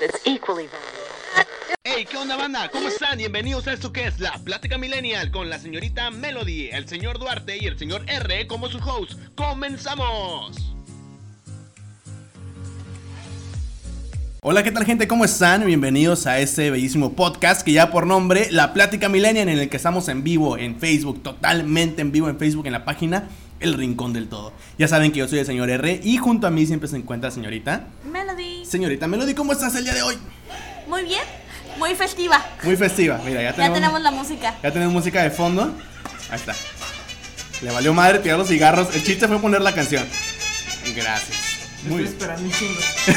that's equally valuable. Hey, ¿qué onda banda? ¿Cómo están? Bienvenidos a esto que es la Plática Millennial con la señorita Melody, el señor Duarte y el señor R como su host. ¡Comenzamos! Hola, ¿qué tal gente? ¿Cómo están? Bienvenidos a este bellísimo podcast que ya por nombre La Plática Millennial en el que estamos en vivo en Facebook, totalmente en vivo en Facebook en la página El Rincón del Todo. Ya saben que yo soy el señor R y junto a mí siempre se encuentra la señorita. Melody. Señorita Melody, ¿cómo estás el día de hoy? Muy bien, muy festiva. Muy festiva, mira, ya Ya tenemos, tenemos la música. ya tenemos música de fondo. Ahí está. Le valió madre tirar los cigarros. El chiste fue poner la canción. Gracias. Muy bien. esperando un chingo.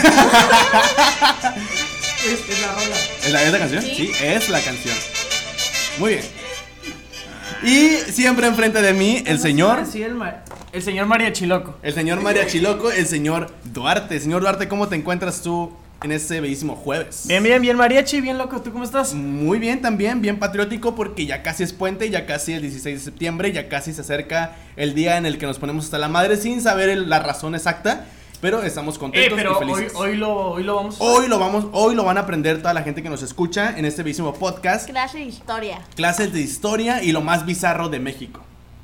es, es la rola. ¿Es la, es la canción? Sí. Sí, es la canción. Muy bien. Y siempre enfrente de mí el señor, Sí, el, ma- el señor María Chiloco. el señor María Chiloco, el señor Duarte. Señor Duarte, ¿cómo te encuentras tú en este bellísimo jueves? Bien, bien, bien, Mariachi, bien loco. ¿Tú cómo estás? Muy bien también, bien patriótico porque ya casi es puente, ya casi el 16 de septiembre, ya casi se acerca el día en el que nos ponemos hasta la madre sin saber el- la razón exacta, pero estamos Eh, contentos pero y hoy, felices. hoy, lo, hoy lo vamos a Hoy lo vamos, hoy lo van a aprender toda la gente que nos escucha en este bellísimo podcast, Clase de historia. clases de historia y lo más bizarro de México.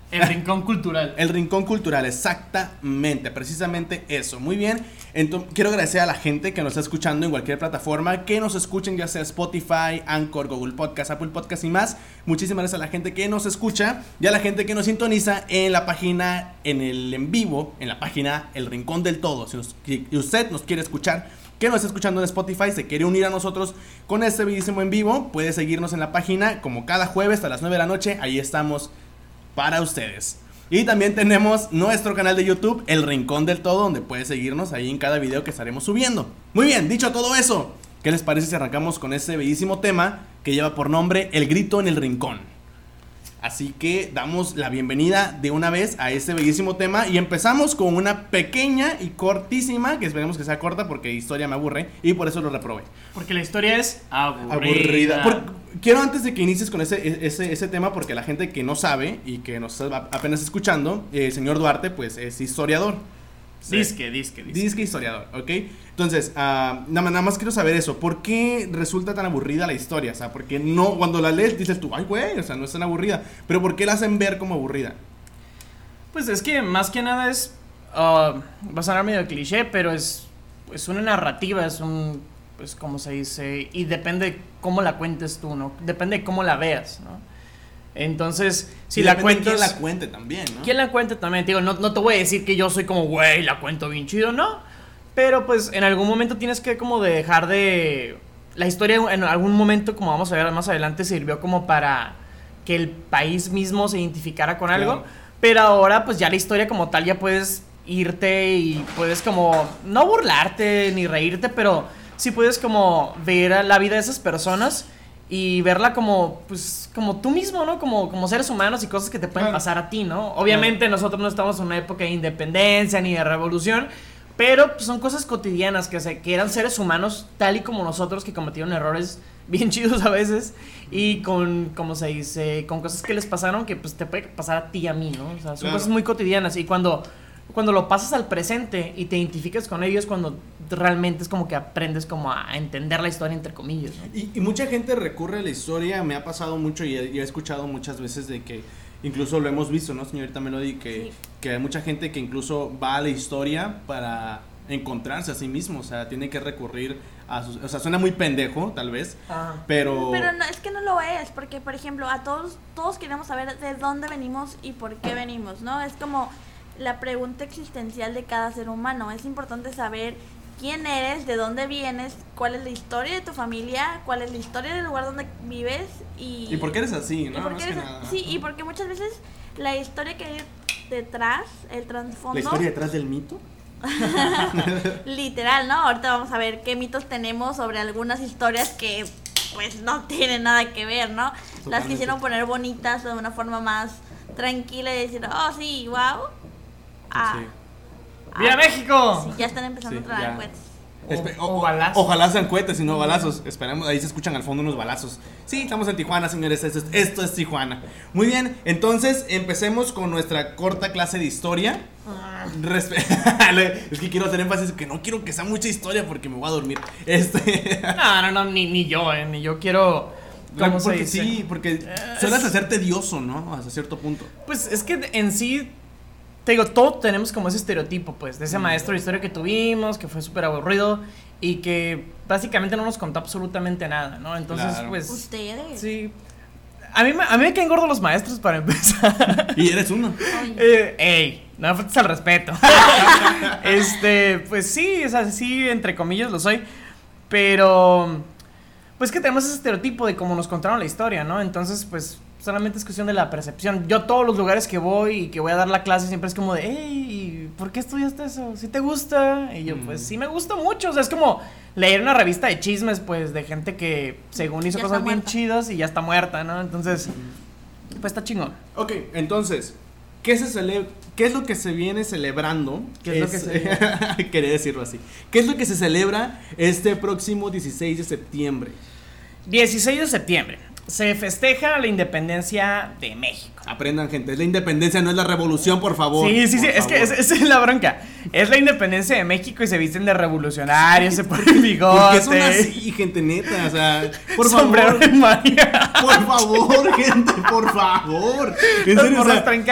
El rincón cultural. El rincón cultural, exactamente, precisamente eso. Muy bien. Entonces, quiero agradecer a la gente que nos está escuchando en cualquier plataforma, que nos escuchen ya sea Spotify, Anchor, Google Podcast, Apple Podcast y más. Muchísimas gracias a la gente que nos escucha y a la gente que nos sintoniza en la página, en el en vivo, en la página El Rincón del Todo. Si usted nos quiere escuchar, que nos está escuchando en Spotify, se quiere unir a nosotros con este bellísimo en vivo, puede seguirnos en la página como cada jueves a las 9 de la noche. Ahí estamos para ustedes. Y también tenemos nuestro canal de YouTube, El Rincón del Todo, donde puedes seguirnos ahí en cada video que estaremos subiendo. Muy bien, dicho todo eso, ¿qué les parece si arrancamos con este bellísimo tema que lleva por nombre El Grito en el Rincón? Así que damos la bienvenida de una vez a este bellísimo tema y empezamos con una pequeña y cortísima, que esperemos que sea corta porque historia me aburre y por eso lo reprobé. Porque la historia es aburrida. Aburrida. Por- quiero antes de que inicies con ese, ese, ese tema, porque la gente que no sabe y que nos está apenas escuchando, eh, el señor Duarte, pues es historiador. Disque, disque, disque. Disque historiador, ¿ok? Entonces, ah, nada, más- nada más quiero saber eso. ¿Por qué resulta tan aburrida la historia? O sea, porque no, cuando la lees dices tú, ay, güey, o sea, no es tan aburrida. Pero ¿por qué la hacen ver como aburrida? Pues es que más que nada es. ah, va a sonar medio cliché, pero es, es una narrativa, es un. Pues como se dice. Y depende cómo la cuentes tú, ¿no? Depende de cómo la veas, ¿no? Entonces, si Y la cuentas. quién la cuente también, ¿no? ¿Quién la cuenta también? Te Digo, no, no te voy a decir que yo soy como, güey, la cuento bien chido, no. Pero pues en algún momento tienes que como de dejar de... La historia en algún momento, como vamos a ver más adelante, sirvió como para que el país mismo se identificara con algo. Claro. Pero ahora pues ya la historia como tal ya puedes irte y puedes como no burlarte ni reírte, pero sí puedes como ver a la vida de esas personas y verla como pues como tú mismo, ¿no? Como como seres humanos y cosas que te pueden Claro. pasar a ti, ¿no? Obviamente nosotros no estamos en una época de independencia ni de revolución, pero pues, son cosas cotidianas que, se, que eran seres humanos tal y como nosotros que cometieron errores bien chidos a veces y con, como se dice, con cosas que les pasaron que pues te puede pasar a ti y a mí, ¿no? O sea, son Claro. cosas muy cotidianas y cuando, cuando lo pasas al presente y te identificas con ellos cuando realmente es como que aprendes como a entender la historia entre comillas, ¿no? Y, y mucha gente recurre a la historia, me ha pasado mucho y he, y he escuchado muchas veces de que incluso lo hemos visto, ¿no, señorita Melody? Que, Sí. que hay mucha gente que incluso va a la historia para encontrarse a sí mismo, o sea, tiene que recurrir a sus... O sea, suena muy pendejo, tal vez, pero... Pero no, es que no lo es, porque por ejemplo, a todos, todos queremos saber de dónde venimos y por qué venimos, ¿no? Es como la pregunta existencial de cada ser humano. Es importante saber quién eres, de dónde vienes, cuál es la historia de tu familia, cuál es la historia del lugar donde vives y... ¿Y por qué eres así, no? que eres- nada. Sí, y porque muchas veces la historia que hay detrás, el trasfondo... ¿La historia detrás del mito? Literal, ¿no? Ahorita vamos a ver qué mitos tenemos sobre algunas historias que pues no tienen nada que ver, ¿no? Las quisieron poner bonitas de una forma más tranquila y decir, oh sí, wow. Ah, Sí. ¡Viva México! sí, ya están empezando Sí, a traer ya. cohetes. O- balazos. Ojalá sean cohetes y no balazos. Esperemos, ahí se escuchan al fondo unos balazos. Sí, estamos en Tijuana, señores. Esto es, esto es Tijuana. Muy bien, entonces empecemos con nuestra corta clase de historia. Respe- es que quiero hacer énfasis que no quiero que sea mucha historia porque me voy a dormir. Este. No, no, no, ni, ni yo, eh, ni yo quiero. ¿Cómo se porque dice? sí, porque Eh, sueles es- hacer tedioso, ¿no? Hasta cierto punto. Pues es que en sí, te digo, todos tenemos como ese estereotipo, pues, de ese maestro de historia que tuvimos, que fue súper aburrido y que básicamente no nos contó absolutamente nada, ¿no? Entonces, Claro. pues, Ustedes. sí. A mí, me- a mí me caen gordos los maestros para empezar. Y eres uno. Eh, ey, no me faltes al respeto. este, pues sí, o sea, sí, entre comillas lo soy. Pero, pues que tenemos ese estereotipo de cómo nos contaron la historia, ¿no? Entonces, pues solamente es cuestión de la percepción. Yo a todos los lugares que voy y que voy a dar la clase siempre es como de, hey, ¿por qué estudiaste eso? ¿Sí te gusta? Y yo, pues Mm. sí me gusta mucho. O sea, es como leer una revista de chismes, pues, de gente que según hizo Ya cosas bien chidas y ya está muerta, ¿no? Entonces, pues está chingón. Ok, entonces, ¿qué, se cele- ¿qué es lo que se viene celebrando? ¿Qué es lo que se Quería decirlo así. ¿Qué es lo que se celebra este próximo 16 de septiembre? 16 de septiembre. Se festeja la independencia de México. Aprendan, gente. Es la independencia, no es la revolución, por favor. Sí, sí, sí. Es que esa es la bronca. Es la independencia de México y se visten de revolucionarios, se ponen bigote. ¿Por qué son así, gente neta? O sea, por sombrero favor. de María. Por favor, gente, por favor. En Los serio, o morros sea, traen.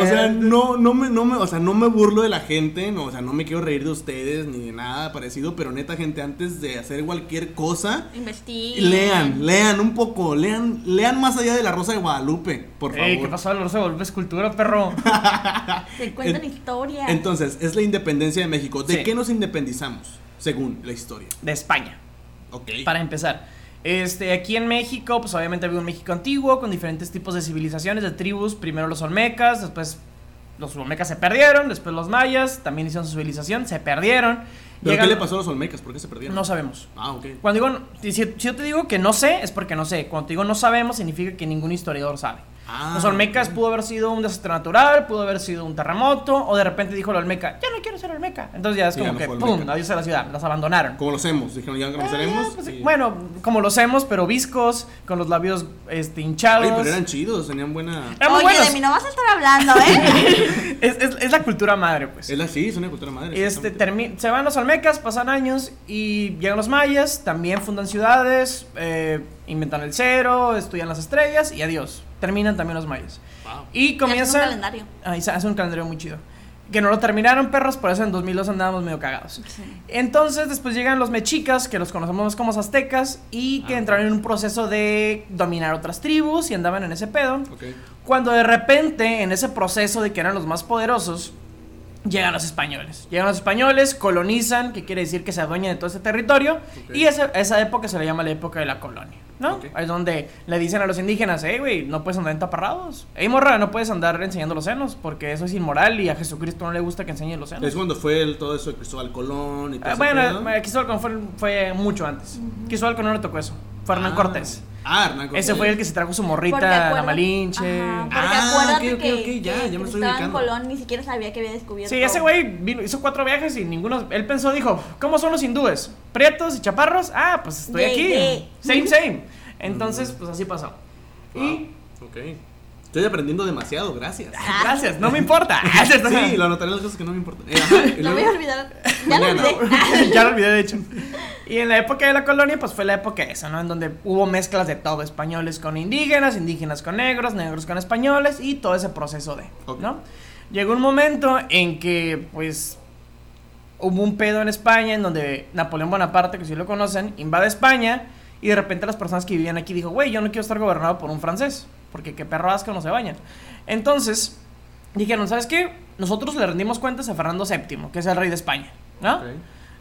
O sea, no, no me, no me, o sea, no me burlo de la gente, no, o sea, no me quiero reír de ustedes ni de nada parecido, pero neta, gente, antes de hacer cualquier cosa, investiguen. lean, lean un poco, lean, lean más allá de la Rosa de Guadalupe, por favor. Ey, ¿qué pasó? El Rosa de Volpe escultura, perro. Se cuentan En- historias. Entonces, es la independencia de México. ¿De Sí. qué nos independizamos? Según la historia. De España. Ok. Para empezar. Este, aquí en México, pues obviamente había un México antiguo con diferentes tipos de civilizaciones, de tribus. Primero los olmecas, después los olmecas se perdieron, después los mayas también hicieron su civilización, se perdieron. ¿Pero Llegan- qué le pasó a los Olmecas? ¿Por qué se perdieron? No sabemos. Ah, ok. Cuando digo, si, si yo te digo que no sé, es porque no sé. Cuando te digo no sabemos, significa que ningún historiador sabe. Ah, Los Olmecas ok. pudo haber sido un desastre natural, pudo haber sido un terremoto, o de repente dijo el Olmeca, ya no quiero ser Olmeca. Entonces ya es Sí, como ya no que, pum, adiós a la ciudad, las abandonaron. Como los hemos, dijeron, ya no Eh, seremos. pues. Bueno, como los hemos, pero viscos, con los labios este, hinchados. Oye, pero eran chidos, tenían buena. Eran Oye, buenos. de mí no vas a estar hablando, ¿eh? Es, es- es la cultura madre, pues. Es la sí, es una cultura madre. Este, se van los Olmecas, pasan años y llegan los mayas, también fundan ciudades, eh, inventan el cero, estudian las estrellas y adiós. Terminan también los mayas. Wow. Y un comienzan... calendario. Ahí se hace un calendario muy chido. Que no lo terminaron, perros, por eso en 2002 andábamos medio cagados. Entonces, después llegan los mexicas, que los conocemos más como aztecas, y que Ah, entraron en un proceso de dominar otras tribus y andaban en ese pedo. Cuando de repente, en ese proceso de que eran los más poderosos, llegan los españoles. Llegan los españoles, colonizan, que quiere decir que se adueñan de todo ese territorio, y esa, esa época se le llama la época de la colonia, ¿no? Ok. Es donde le dicen a los indígenas, hey, güey, no puedes andar en taparrados. Hey, morra, no puedes andar enseñando los senos, porque eso es inmoral y a Jesucristo no le gusta que enseñe los senos. Es cuando fue el- todo eso de Cristóbal Colón y todo Ah, bueno, eh, Cristóbal Colón fue, fue mucho antes. Cristóbal Colón no le tocó eso. Fue Hernán Ah. Cortés. Ah, Hernán Cortés. Ese fue el que se trajo su morrita, la Malinche. Ajá, porque Ah, acuérdate ok, ok, que, ok, ya, que ya me estoy ubicando. Colón ni siquiera sabía que había descubierto. Sí, ese güey vino- hizo cuatro viajes y ninguno. Él pensó, dijo, ¿cómo son los hindúes? ¿Prietos y chaparros? Ah, pues estoy Yay, aquí. yay. Same, same. Entonces, pues así pasó. Wow. Y. Ok. Estoy aprendiendo demasiado, gracias. Gracias, no me importa. Sí, lo anotaré las cosas que no me importan. Eh, ajá, y Lo luego- voy a olvidar. Ya lo Mañana. olvidé. ya lo olvidé, de hecho. Y en la época de la colonia, pues fue la época esa, ¿no? En donde hubo mezclas de todo: españoles con indígenas, indígenas con negros, negros con españoles y todo ese proceso de, Ok. ¿no? Llegó un momento en que, pues, hubo un pedo en España en donde Napoleón Bonaparte, que si lo conocen, invade España y de repente las personas que vivían aquí dijo, güey, yo no quiero estar gobernado por un francés, porque qué perro asco no se bañan. Entonces, dijeron, ¿sabes qué? Nosotros le rendimos cuentas a Fernando VII, que es el rey de España.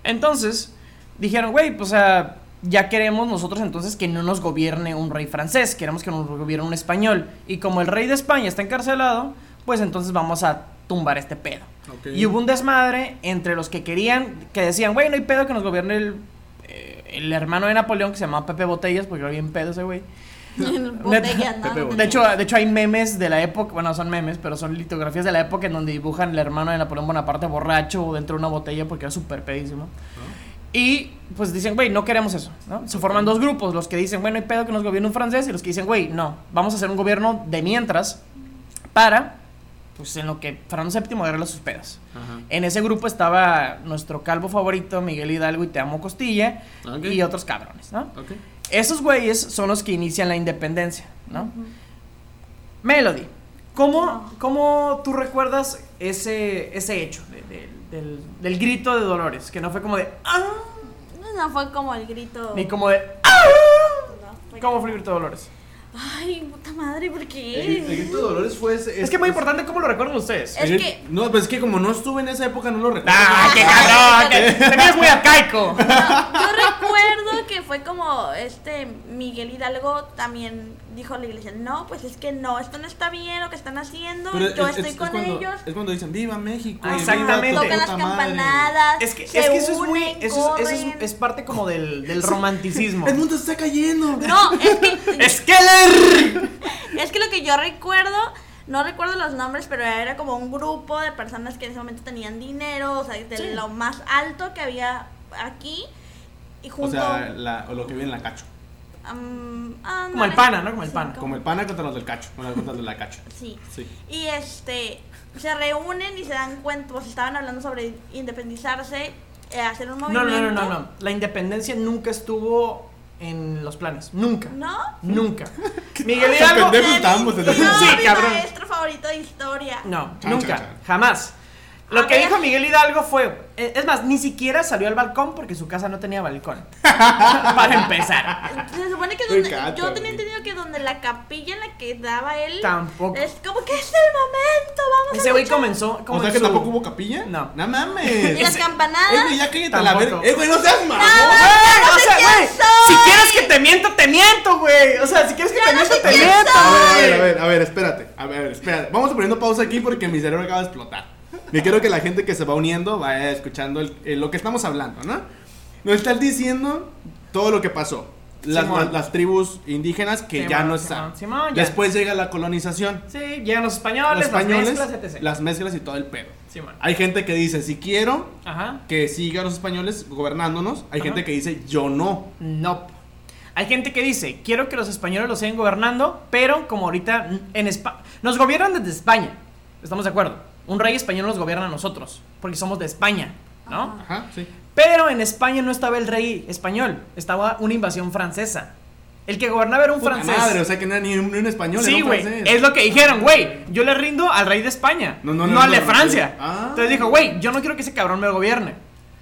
Entonces, dijeron, güey, pues o sea, ya queremos nosotros entonces que no nos gobierne un rey francés, queremos que nos gobierne un español. Y como el rey de España está encarcelado, pues entonces vamos a tumbar este pedo. Ok. Y hubo un desmadre entre los que querían, que decían, güey, no hay pedo que nos gobierne el, eh, el hermano de Napoleón, que se llamaba Pepe Botellas, porque era bien pedo ese güey. De hecho, de hecho, hay memes de la época, bueno, son memes, pero son litografías de la época en donde dibujan el hermano de Napoleón Bonaparte borracho o dentro de una botella porque era súper pedísimo. Y pues dicen, güey, no queremos eso, ¿no? Se forman dos grupos, los que dicen, bueno, hay pedo que nos gobierne un francés, y los que dicen, güey, no, vamos a hacer un gobierno de mientras para, pues en lo que Fernando VII agarra sus pedas. Ajá. En ese grupo estaba nuestro calvo favorito, Miguel Hidalgo y Te Amo Costilla, Ok. y otros cabrones, ¿no? Ok. Esos güeyes son los que inician la independencia, ¿no? Melody, ¿cómo, ¿cómo tú recuerdas ese, ese hecho de- de- del, del grito de Dolores? Que no fue como de... "Ah", No fue como el grito. ni como de... "Ah". No, fue ¿Cómo fue el grito de Dolores? Ay, puta madre, ¿por qué? el grito de Dolores fue ese- Es que es muy importante cómo lo recuerdan ustedes. Es el- que- No, pues es que como no estuve en esa época, no lo recuerdo. ¡Ah, qué cabrón! Te ves muy arcaico. Yo recuerdo que fue como este Miguel Hidalgo también dijo a la iglesia, no, pues es que no, esto no está bien lo que están haciendo, Pero yo es- estoy es- con es cuando, ellos. Es cuando dicen, viva México. Ah, exactamente. Tocan las puta madre". campanadas. Es que, es se que eso es muy... Eso, es, eso es- es parte como del, del romanticismo. El mundo se está cayendo. No, es que, es que lo que yo recuerdo, no recuerdo los nombres, pero era como un grupo de personas que en ese momento tenían dinero, o sea, de Sí. lo más alto que había aquí. Y O junto. sea, la- o lo que viene en la cacho. Como el pana, ¿no? Como el Sí, pana. Como el pana contra los del cacho. Con las contra de la cacho. Sí. Sí. Y este se reúnen y se dan cuenta, pues estaban hablando sobre independizarse, eh, hacer un No, movimiento. no, no, no, no. La independencia nunca estuvo en los planes. Nunca. ¿No? Nunca. Miguel Hidalgo. No, Sí, mi cabrón. maestro favorito de historia. No, Chan, nunca. chan, chan. Jamás. Lo que dijo Miguel Hidalgo fue. eh, Es más, ni siquiera salió al balcón porque su casa no tenía balcón. Para empezar. Se supone que donde, encanta, yo tenía entendido que donde la capilla en la que daba él Tampoco. es como que es el momento, vamos Ese güey luchar. comenzó. O sea que su- tampoco hubo capilla. No. No mames. Y las Eh, campanadas. güey, ya cállate a la verga. Eh, güey, no seas mamón. Güey, o sea, quién güey, soy. si quieres que te miento, te miento, güey. O sea, si quieres que Ya te no miento, te miento. A ver, a ver, güey. a ver, a ver, espérate. A ver, espérate. Vamos a poniendo pausa aquí porque mi cerebro acaba de explotar. Y quiero que la gente que se va uniendo vaya escuchando el- eh, lo que estamos hablando, ¿no? Nos están diciendo todo lo que pasó. Las, las- las tribus indígenas que Simón, ya no están. Simón, ya. Después llega la colonización. Sí, llegan los españoles, Los españoles, las mezclas, etc. las mezclas y todo el pedo. Hay gente que dice, si quiero Ajá. que sigan los españoles gobernándonos. Hay Ajá. gente que dice, yo no. No. Hay gente que dice, quiero que los españoles los sigan gobernando, pero como ahorita en España... Nos gobiernan desde España, estamos de acuerdo. Un rey español nos gobierna a nosotros, porque somos de España, ¿no? Ajá. Sí. Pero en España no estaba el rey español, estaba una invasión francesa. El que gobernaba era un Puta francés. madre, o sea que no era ni un, ni un español, Sí, güey. Es lo que dijeron, güey. Yo le rindo al rey de España. No, No, no, no, al de no, Francia. no. Ah. Entonces dijo, güey, yo no quiero que ese cabrón me gobierne.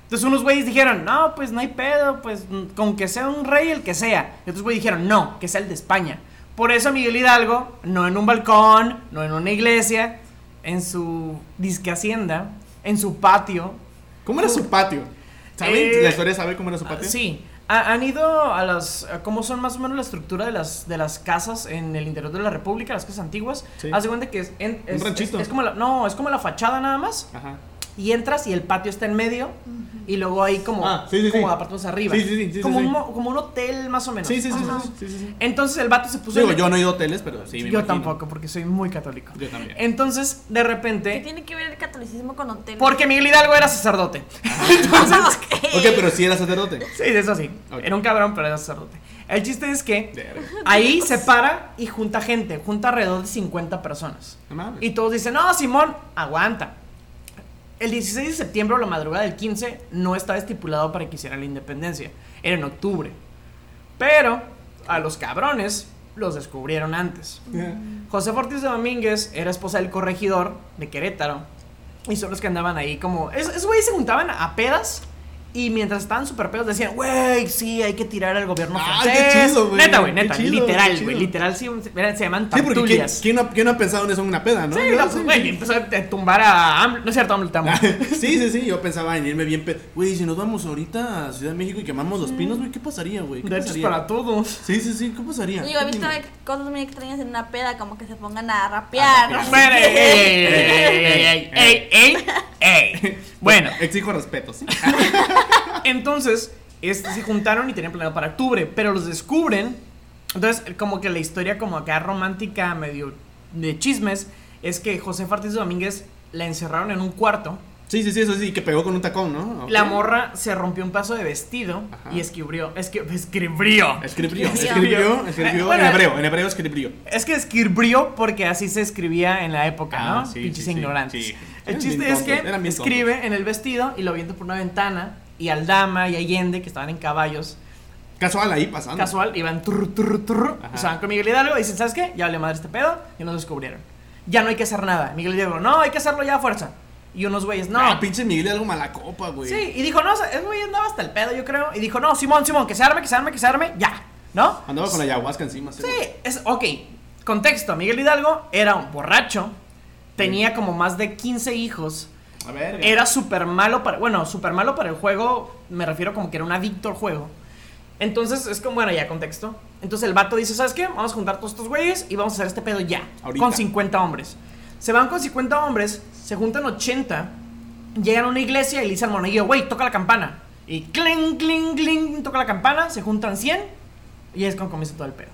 Entonces unos güeyes dijeron, no, pues no hay pedo, pues con que sea un rey el que sea. Y otros güeyes dijeron, no, que sea el de España. Por eso Miguel Hidalgo, no en un balcón, no en una iglesia, en su disque hacienda, en su patio. ¿Cómo era su patio? ¿Saben? Eh, ¿La historia sabe cómo era su Ah, patio? Sí. Ha- han ido a las. a cómo son más o menos la estructura de las, de las casas en el interior de la República, las casas antiguas. Sí. Haz de cuenta que es. en- es- ranchito. es- es como la, no, es como la fachada nada más. Ajá. Y entras y el patio está en medio. Y luego hay como. Ah, sí, sí, como sí. arriba. Sí, sí, sí, sí, como, sí, un, como hotel más o menos. Sí, sí, sí, Ajá. sí, sí, sí, sí. Entonces el vato se puso. Digo, yo no he ido a hoteles, pero sí, me yo imagino. tampoco, porque soy muy católico. Yo también. Entonces, de ¿Qué repente. tiene que ver el catolicismo con hotel? Porque Miguel Hidalgo era sacerdote. Ok, pero sí era sacerdote. Sí, eso sí. Era un cabrón, pero era sacerdote. El chiste es que ahí se para y junta gente, junta alrededor de 50 personas. No mames. Y todos dicen, no, Simón, aguanta. El 16 de septiembre o la madrugada del 15 no estaba estipulado para que hicieran la independencia. Era en octubre. Pero a los cabrones los descubrieron antes. José Ortiz de Domínguez era esposa del corregidor de Querétaro. Y son los que andaban ahí como... es- Esos güeyes se juntaban a pedas. Y mientras estaban súper pedos decían, güey, sí, hay que tirar al gobierno ah, francés. Qué chido, güey. Neta, güey, neta, literal, güey, literal, sí, se llaman sí, porque ¿quién, quién, ha, ¿quién, ha, pensado en eso en una peda, no? Sí, no sí. empezó a tumbar a AMLO, no es cierto, AMLO, Sí, sí, sí, yo pensaba en irme bien, pedo. güey, si nos vamos ahorita a Ciudad de México y quemamos los pinos, güey, ¿qué pasaría, güey? ¿Qué para todos. Sí, sí, sí, ¿qué pasaría? Digo, he visto cosas muy extrañas en una peda, como que se pongan a rapear. ¡Ey, ey, ey, ey, ey! Bueno. Exijo respeto, sí entonces, este, se juntaron y tenían planeado para octubre, pero los descubren. Entonces, como que la historia como acá romántica, medio de chismes, es que José de Domínguez la encerraron en un cuarto Sí, sí, sí, eso sí, que pegó con un tacón, ¿no? La morra se rompió un paso de vestido Ajá. y escribió. Esqui- escribió. Escribió, Escribió. escribió, escribió Bueno, en hebreo, en hebreo escribió. Es que escribió porque así se escribía en la época, Ah, ¿no? sí, Pinches sí, ignorantes. sí. El chiste es que escribe en el vestido y lo viendo por una ventana y Aldama y Allende, que estaban en caballos, Casual ahí pasando. casual, iban turr, turr, turr, se van con Miguel Hidalgo y dicen, ¿sabes qué? Ya le madre este pedo y nos descubrieron. Ya no hay que hacer nada. Miguel Hidalgo, no, hay que hacerlo ya a fuerza. Y unos güeyes, no. No, pinche Miguel algo mala copa, güey. Sí, y dijo, no, ese güey andaba hasta el pedo, yo creo. Y dijo, no, Simón, Simón, que se arme, que se arme, que se arme, ya. ¿No? Andaba con la ayahuasca encima. Sí, es, ok. Contexto, Miguel Hidalgo era un borracho, tenía como más de 15 hijos, Era súper malo para, bueno, súper malo para el juego, me refiero como que era un adicto al juego. Entonces, es como, bueno, ya contexto. Entonces el vato dice, ¿sabes qué? Vamos a juntar todos estos güeyes y vamos a hacer este pedo ya. Ahorita. Con 50 hombres. Se van con 50 hombres, se juntan 80, llegan a una iglesia y le dicen al monaguillo, güey, toca la campana. Y cling, cling, cling, toca la campana, se juntan 100 y es cuando comienza todo el pedo.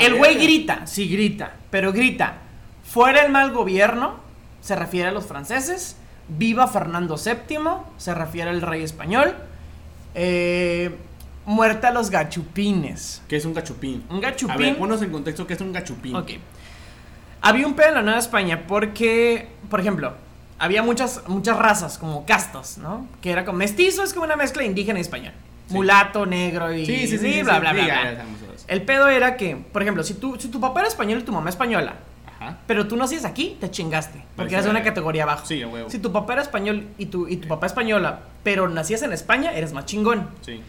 El güey grita, sí grita, pero grita, fuera el mal gobierno, se refiere a los franceses, viva Fernando VII, se refiere al rey español, eh, muerta a los gachupines. ¿Qué es un gachupín? Un gachupín. A ver, ponos en contexto qué es un gachupín. Ok. Había un pedo en la Nueva España porque, por ejemplo, había muchas, muchas razas, como castas, ¿no? Que era como mestizo, es como una mezcla de indígena y español. Sí. Mulato, negro y Sí, sí, sí. bla, sí, bla, bla, bla. El pedo era que, por ejemplo, si, tú, si tu papá era español y tu mamá española, Ajá. pero tú nacías aquí, te chingaste. Porque eras de una categoría abajo. Sí, a huevo. Si tu papá era español y tu, y tu papá española, pero nacías en España, eres más chingón. Sí.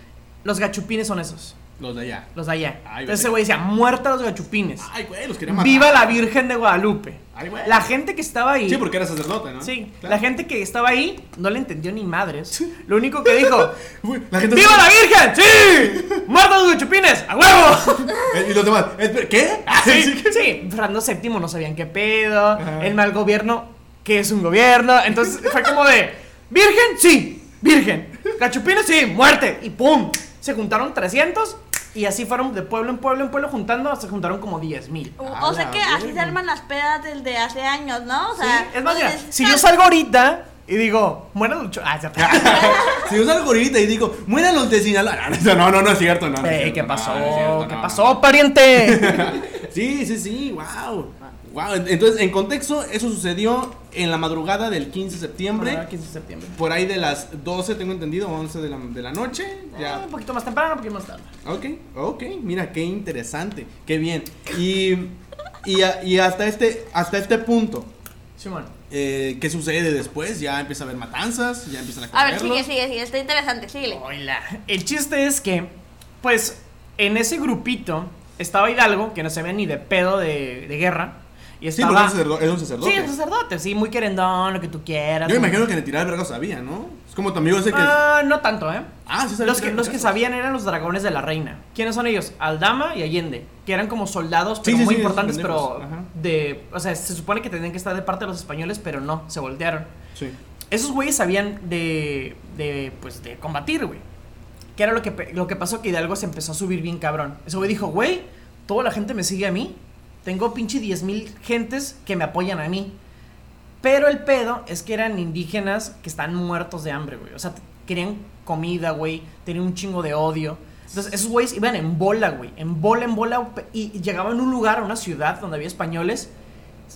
Los gachupines son esos, Los de allá. los de allá. Ay, Entonces ese güey. decía, muerta los gachupines. Ay, güey, los quería matar. Viva la Virgen de Guadalupe. Ay, güey. La gente que estaba ahí. Sí, porque era sacerdote, ¿no? Sí, Claro. la gente que estaba ahí no le entendió ni madres. Lo único que dijo, Güey, la gente ¡Viva la Virgen! ¡Sí! ¡Muertos los gachupines! ¡A huevo! Eh, Y los demás, espera, ¿qué? Sí, sí, Fernando VII no sabían qué pedo, Ajá. el mal gobierno, ¿qué es un gobierno? Entonces fue como de, ¿virgen? Sí, virgen. ¿Cachupines? Sí, muerte. Y ¡pum! Se juntaron 300 y así fueron de pueblo en pueblo en pueblo juntando, se juntaron como 10 mil. O, sea que así se arman las pedas desde hace años, ¿no? O Sí, sea, es más, mira, dices, si yo "Sal". salgo ahorita y digo, muera Lucho. Ah. Si yo salgo ahorita y digo, mueran los de Sinaloa. No, no, no es cierto, no. no es Ey, cierto, ¿Qué no, pasó? no es cierto, ¿Qué no, pasó, no. pariente? Sí, sí, sí, wow. Wow, entonces en contexto, eso sucedió en la madrugada del 15 de septiembre. Ah, 15 de septiembre. Por ahí de las 12, tengo entendido, 11 de la, de la noche. Ah, Ya. un poquito más temprano, un poquito más tarde. Ok, ok, mira qué interesante, qué bien. Y, y, a- y hasta, este, hasta este punto, Simón. eh, ¿qué sucede después? Ya empieza a haber matanzas, ya empiezan a A ver, comerlos. sigue, sigue, sigue. Está interesante, síguele. Hola. El chiste es que, pues, en ese grupito estaba Hidalgo, que no se ve ni de pedo de, de guerra. Y Sí, porque es, sacerdo- es un sacerdote. Sí, es un sacerdote, sí, muy querendón, lo que tú quieras. Yo me imagino que en el tirar el vergo sabía, ¿no? Es como tu amigo ese que... Ah, no tanto, ¿eh? Ah, sí sabía Los que, los sabían eran los dragones de la reina. ¿Quiénes son ellos? Aldama y Allende. Que eran como soldados, pero sí, muy sí, importantes, pero ajá. de. O sea, se supone que tenían que estar de parte de los españoles, pero no, se voltearon. Sí. Esos güeyes sabían de. de. pues de combatir, güey. Que era lo que, lo que pasó que Hidalgo se empezó a subir bien cabrón. Ese güey dijo, güey, toda la gente me sigue a mí. Tengo pinche 10 mil gentes que me apoyan a mí. Pero el pedo es que eran indígenas que están muertos de hambre, güey. O sea, querían comida, güey. Tenían un chingo de odio. Entonces, esos güeyes iban en bola, güey. En bola, en bola. Y llegaban a un lugar, a una ciudad donde había españoles.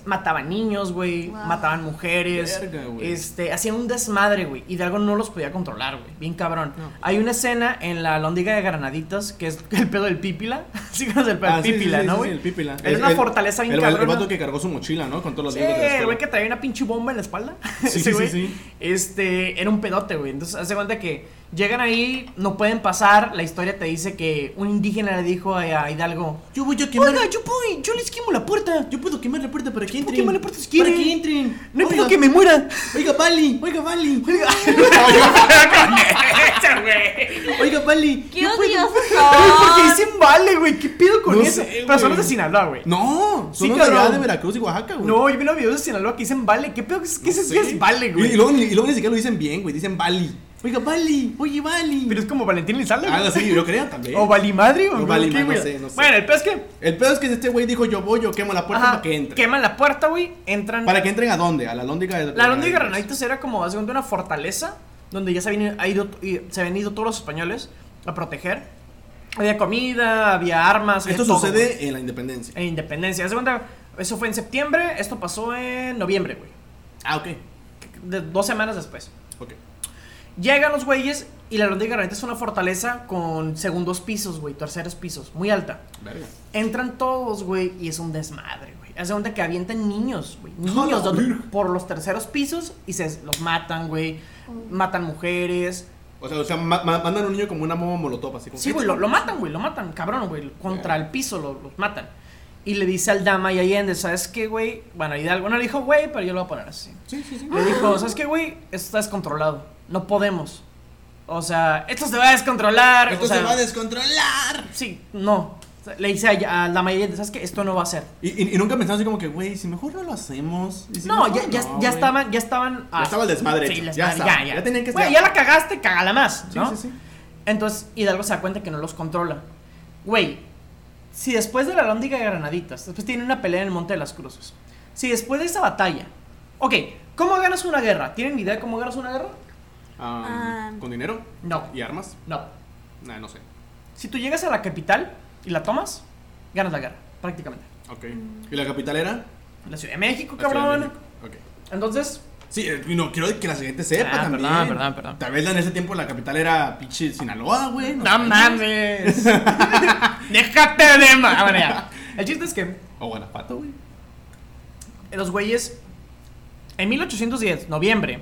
Mataban niños, güey. Wow. Mataban mujeres. Verga, güey. este, hacían un desmadre, güey. Y de algo no los podía controlar, güey. Bien cabrón. Hay una escena en la Lóndiga de Granaditas que es el pedo del pípila. sí, conoces el pedo Ah, del sí, sí, pípila, sí, ¿no, güey? sí, el pípila. Era El- una el- fortaleza bien el, el vato que cargó su mochila, ¿no? Con todos los Sí, libros de la el güey que traía una pinche bomba en la espalda. Sí, sí, sí. Este, era un pedote, güey. Entonces, hace cuenta que llegan ahí, no pueden pasar. La historia te dice que un indígena le dijo a, Hidalgo: Yo voy a quemar... Oiga, yo puedo, yo les quemo la puerta. Yo puedo quemar la puerta para que puedo entren. quemar la puerta si Para quieren. que entren. No Oiga, puedo que me muera. Oiga, Pali. Oiga, Pali. Güey. Oiga, Pali. ¡Qué no puedo- odiosos Porque dicen vale, güey. ¿Qué pido con No eso? sé, Pero son los de Sinaloa, güey. No, Sí, son los de allá cabrón. de Veracruz y Oaxaca, güey. No, yo vi los videos de Sinaloa que dicen vale. ¿Qué pedo? ¿Qué, es- sé. qué es vale, güey? y luego, ni- y luego ni siquiera lo dicen bien, güey. Dicen Bali. Oiga, Vali, oye, Vali. Pero es como Valentín Lizalde. güey. Algo así, yo creo también. O Valimadre, O o qué, no sé, no sé. Bueno, el peor es que. El pedo es que este güey dijo, yo voy, yo quemo la puerta ajá, para que entre. Queman la puerta, güey. Entran. ¿Para que entren a dónde? A la lóndiga de La Lóndiga de era como, cuenta, una fortaleza donde ya se habían, ha ido, se habían ido todos los españoles a proteger. Había comida, había armas. Esto había sucede en la independencia. en Independencia. Eso fue en septiembre, esto pasó en noviembre, güey. Ah, ok. De- dos semanas después. Ok. Llegan los güeyes y la de Granaditas es una fortaleza con segundos pisos, güey, terceros pisos, muy alta. Verga. Entran todos, güey, y es un desmadre, güey. Hace cuenta que avientan niños, güey. ¡A Niños por los terceros pisos y se los matan, güey. Matan mujeres. O sea, o sea ma- ma- mandan a un niño como una bomba molotov, así como. Sí, güey, lo, lo matan, güey, lo matan, cabrón, güey. Contra el piso lo- los matan. Y le dice al Dama y Allende, ¿sabes qué, güey? Bueno, Hidalgo no le dijo, güey, pero yo lo voy a poner así. Sí, sí, sí. Le dijo, ¿sabes qué, güey? Esto está descontrolado. No podemos. O sea, esto se va a descontrolar. Esto o sea, se va a descontrolar. Sí, no. Le dice a, y Allende, ¿sabes qué? Esto no va a ser. Y, y, y nunca pensamos así como que, güey, si mejor no lo hacemos. Y si No, mejor ya, ya, no, ya estaban, ya estaban. Ya estaba el desmadre Sí, hecho, ya ya, ya. ya tenían que Güey, estar- ya la cagaste, cágala más, Sí, ¿no? sí, sí. Entonces Hidalgo se da cuenta que no los controla. Güey, si después de la Lóndiga de Granaditas, después tiene una pelea en el Monte de las Cruces, si después de esa batalla, ok, ¿cómo ganas una guerra? ¿Tienen idea de cómo ganas una guerra? Ah. ¿Con dinero? No, ¿Y armas? no. Nah, no sé. Si tú llegas a la capital y la tomas, ganas la guerra, prácticamente. Ok. ¿Y la capital era? La Ciudad de México, La de cabrón. México. Ok. Entonces, Sí, eh, y no, quiero que la gente sepa Ah, también. perdón, perdón, perdón. Tal vez en ese tiempo la capital era pinche Sinaloa, güey. no sé. mames. Déjate de ma- Ah, bueno, ya. El chiste es que O Guanajuato, güey. los güeyes, en 1810, noviembre,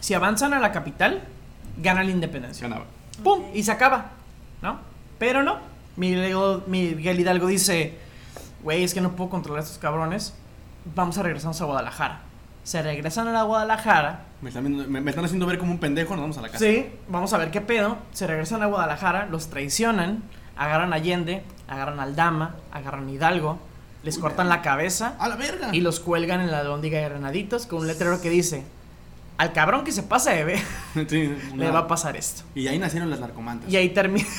si avanzan a la capital, ganan la independencia. Ganaba. ¡Pum! Y se acaba, ¿no? Pero no. Miguel, Miguel Hidalgo dice, güey, es que no puedo controlar a estos cabrones. Vamos a regresarnos a Guadalajara. Se regresan a la Guadalajara. Me están, viendo- me, me están haciendo ver como un pendejo, nos vamos a la casa. Sí, vamos a ver qué pedo. Se regresan a Guadalajara, los traicionan, agarran a Allende, agarran al Dama, agarran a Hidalgo, les Uy, cortan la cabeza A la verga. y los cuelgan en la lóndiga de Granaditos con un letrero que dice: Al cabrón que se pasa de ver, Sí, le va a pasar esto. Y ahí nacieron las narcomantas. Y ahí termina.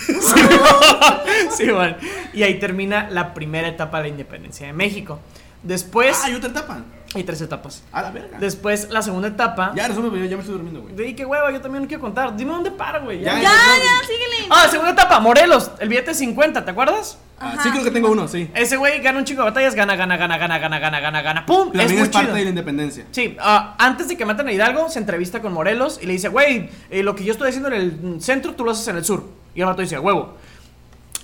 sí, bueno. Y ahí termina la primera etapa de la independencia de México. Después. Ah, hay otra etapa. Hay tres etapas. A la verga. Después, la segunda etapa. Ya, resume, ya, ya me estoy durmiendo, güey. De qué hueva, yo también no quiero contar. Dime dónde para, güey. Ya, Ya, ya, síguele. Ah, segunda etapa, Morelos, el billete de 50, ¿te acuerdas? Ah, Ajá. sí, creo que tengo uno, sí. Ese güey gana un chico de batallas, gana, gana, gana, gana, gana, gana, gana, gana, ¡pum! También es es, muy parte chido. de la independencia. Sí, ah, antes de que maten a Hidalgo, se entrevista con Morelos y le dice, güey, eh, lo que yo estoy haciendo en el centro, tú lo haces en el sur. Y el vato dice, huevo.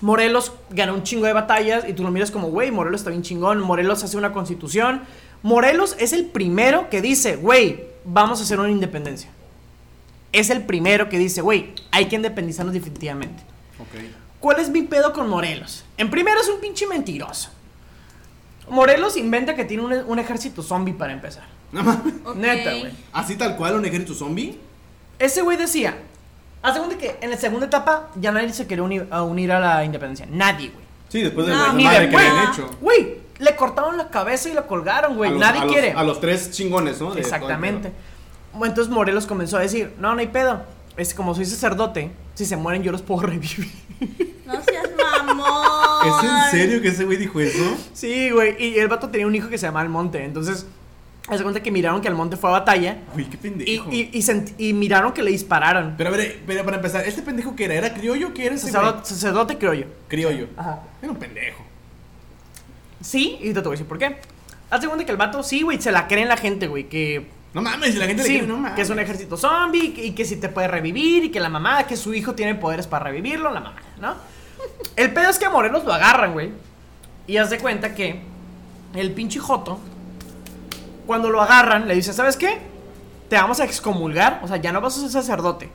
Morelos gana un chingo de batallas y tú lo miras como, güey, Morelos está bien chingón, Morelos hace una constitución. Morelos es el primero que dice, güey, vamos a hacer una independencia. Es el primero que dice, güey, hay que independizarnos definitivamente. ¿Cuál es mi pedo con Morelos? En primero es un pinche mentiroso. Morelos inventa que tiene un, un ejército zombie para empezar. No mames. Ok. Neta, güey. Así tal cual, un ejército zombie. Ese güey decía, hace cuenta que en la segunda etapa ya nadie se quería uni- a unir a la independencia. Nadie, güey. Sí, después de No, la madre de que habían hecho. Güey, le cortaron la cabeza y la colgaron, güey. Los- Nadie a los- quiere. A los tres chingones, ¿no? De Exactamente. Bueno, Entonces Morelos comenzó a decir, no, no hay pedo. Es como soy sacerdote, si se mueren yo los puedo revivir. No seas mamón. ¿Es en serio que ese güey dijo eso? Sí, güey. Y el vato tenía un hijo que se llamaba Almonte. Entonces, hace cuenta que miraron que Almonte fue a batalla. Uy, qué pendejo. y, y sent- y miraron que le dispararon. Pero a ver, pero para empezar, ¿este pendejo qué era? ¿Era criollo? ¿Qué era ese? Sacerdote, sacerdote criollo. Criollo. Ajá. Era un pendejo. Sí, y te voy a decir por qué. Hace cuenta que el vato, sí, güey, se la creen la gente, güey, que... No mames, la gente le Sí, no mames. que es un ejército zombie y que, si te puede revivir y que la mamá, que su hijo tiene poderes para revivirlo, la mamá, ¿no? El pedo es que a Morelos lo agarran, güey. Y haz de cuenta que el pinche Joto, cuando lo agarran, le dice, ¿sabes qué? Te vamos a excomulgar, o sea, ya no vas a ser sacerdote.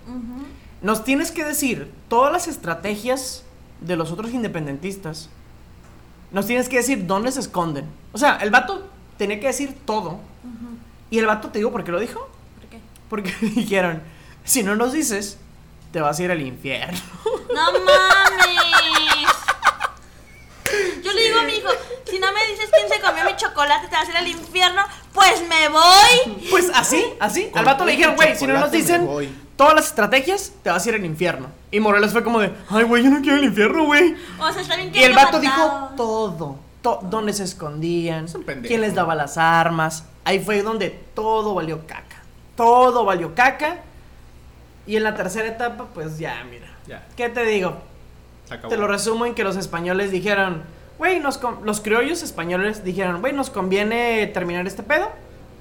Nos tienes que decir todas las estrategias de los otros independentistas. Nos tienes que decir dónde se esconden. O sea, el vato tenía que decir todo. Y el vato, te digo por qué lo dijo. ¿Por qué? Porque dijeron, si no nos dices, te vas a ir al infierno. No mames. Yo le digo a mi hijo, Si no me dices quién se comió mi chocolate, te vas a ir al infierno, pues me voy. Pues así, así. Con Al vato le dijeron, güey, si no nos dicen todas las estrategias, te vas a ir al infierno. Y Morelos fue como de, ay, güey, yo no quiero el infierno, güey. O sea, está bien que Y el vato dijo todo. to- dónde se escondían, Es un pendejo. quién les daba las armas. Ahí fue donde todo valió caca. Todo valió caca. Y en la tercera etapa, pues ya, mira. Ya, ¿Qué te digo? se acabó. Te lo resumo en que los españoles dijeron, güey, los criollos españoles dijeron, güey, nos conviene terminar este pedo.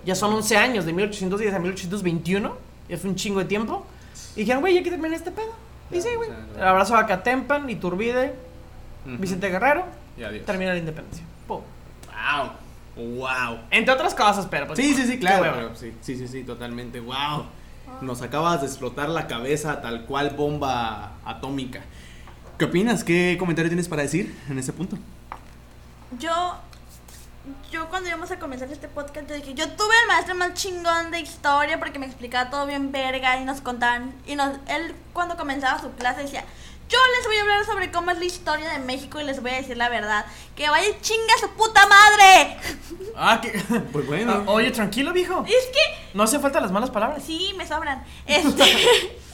Ya son 11 años, de 1810 a 1821. Ya fue un chingo de tiempo. Y dijeron, güey, hay que terminar este pedo. Y sí, güey. El abrazo a Catempan, Iturbide, Ujú. Vicente Guerrero. Y adiós. Termina la independencia. Pum. Wow. Wow. Entre otras cosas, pero pues, Sí, sí, sí, claro. pero sí, sí, sí, sí, totalmente. Wow. Nos acabas de explotar la cabeza tal cual bomba atómica. ¿Qué opinas? ¿Qué comentario tienes para decir en ese punto? Yo, yo cuando íbamos a comenzar este podcast, yo dije, yo tuve el maestro más chingón de historia porque me explicaba todo bien verga y nos contaban. Y nos, él cuando comenzaba su clase decía, yo les voy a hablar sobre cómo es la historia de México y les voy a decir la verdad. Que vaya y chinga su puta madre. Ah, que... Pues bueno. Ah, oye, tranquilo, viejo. Es que No hace falta las malas palabras. Sí, me sobran. Este.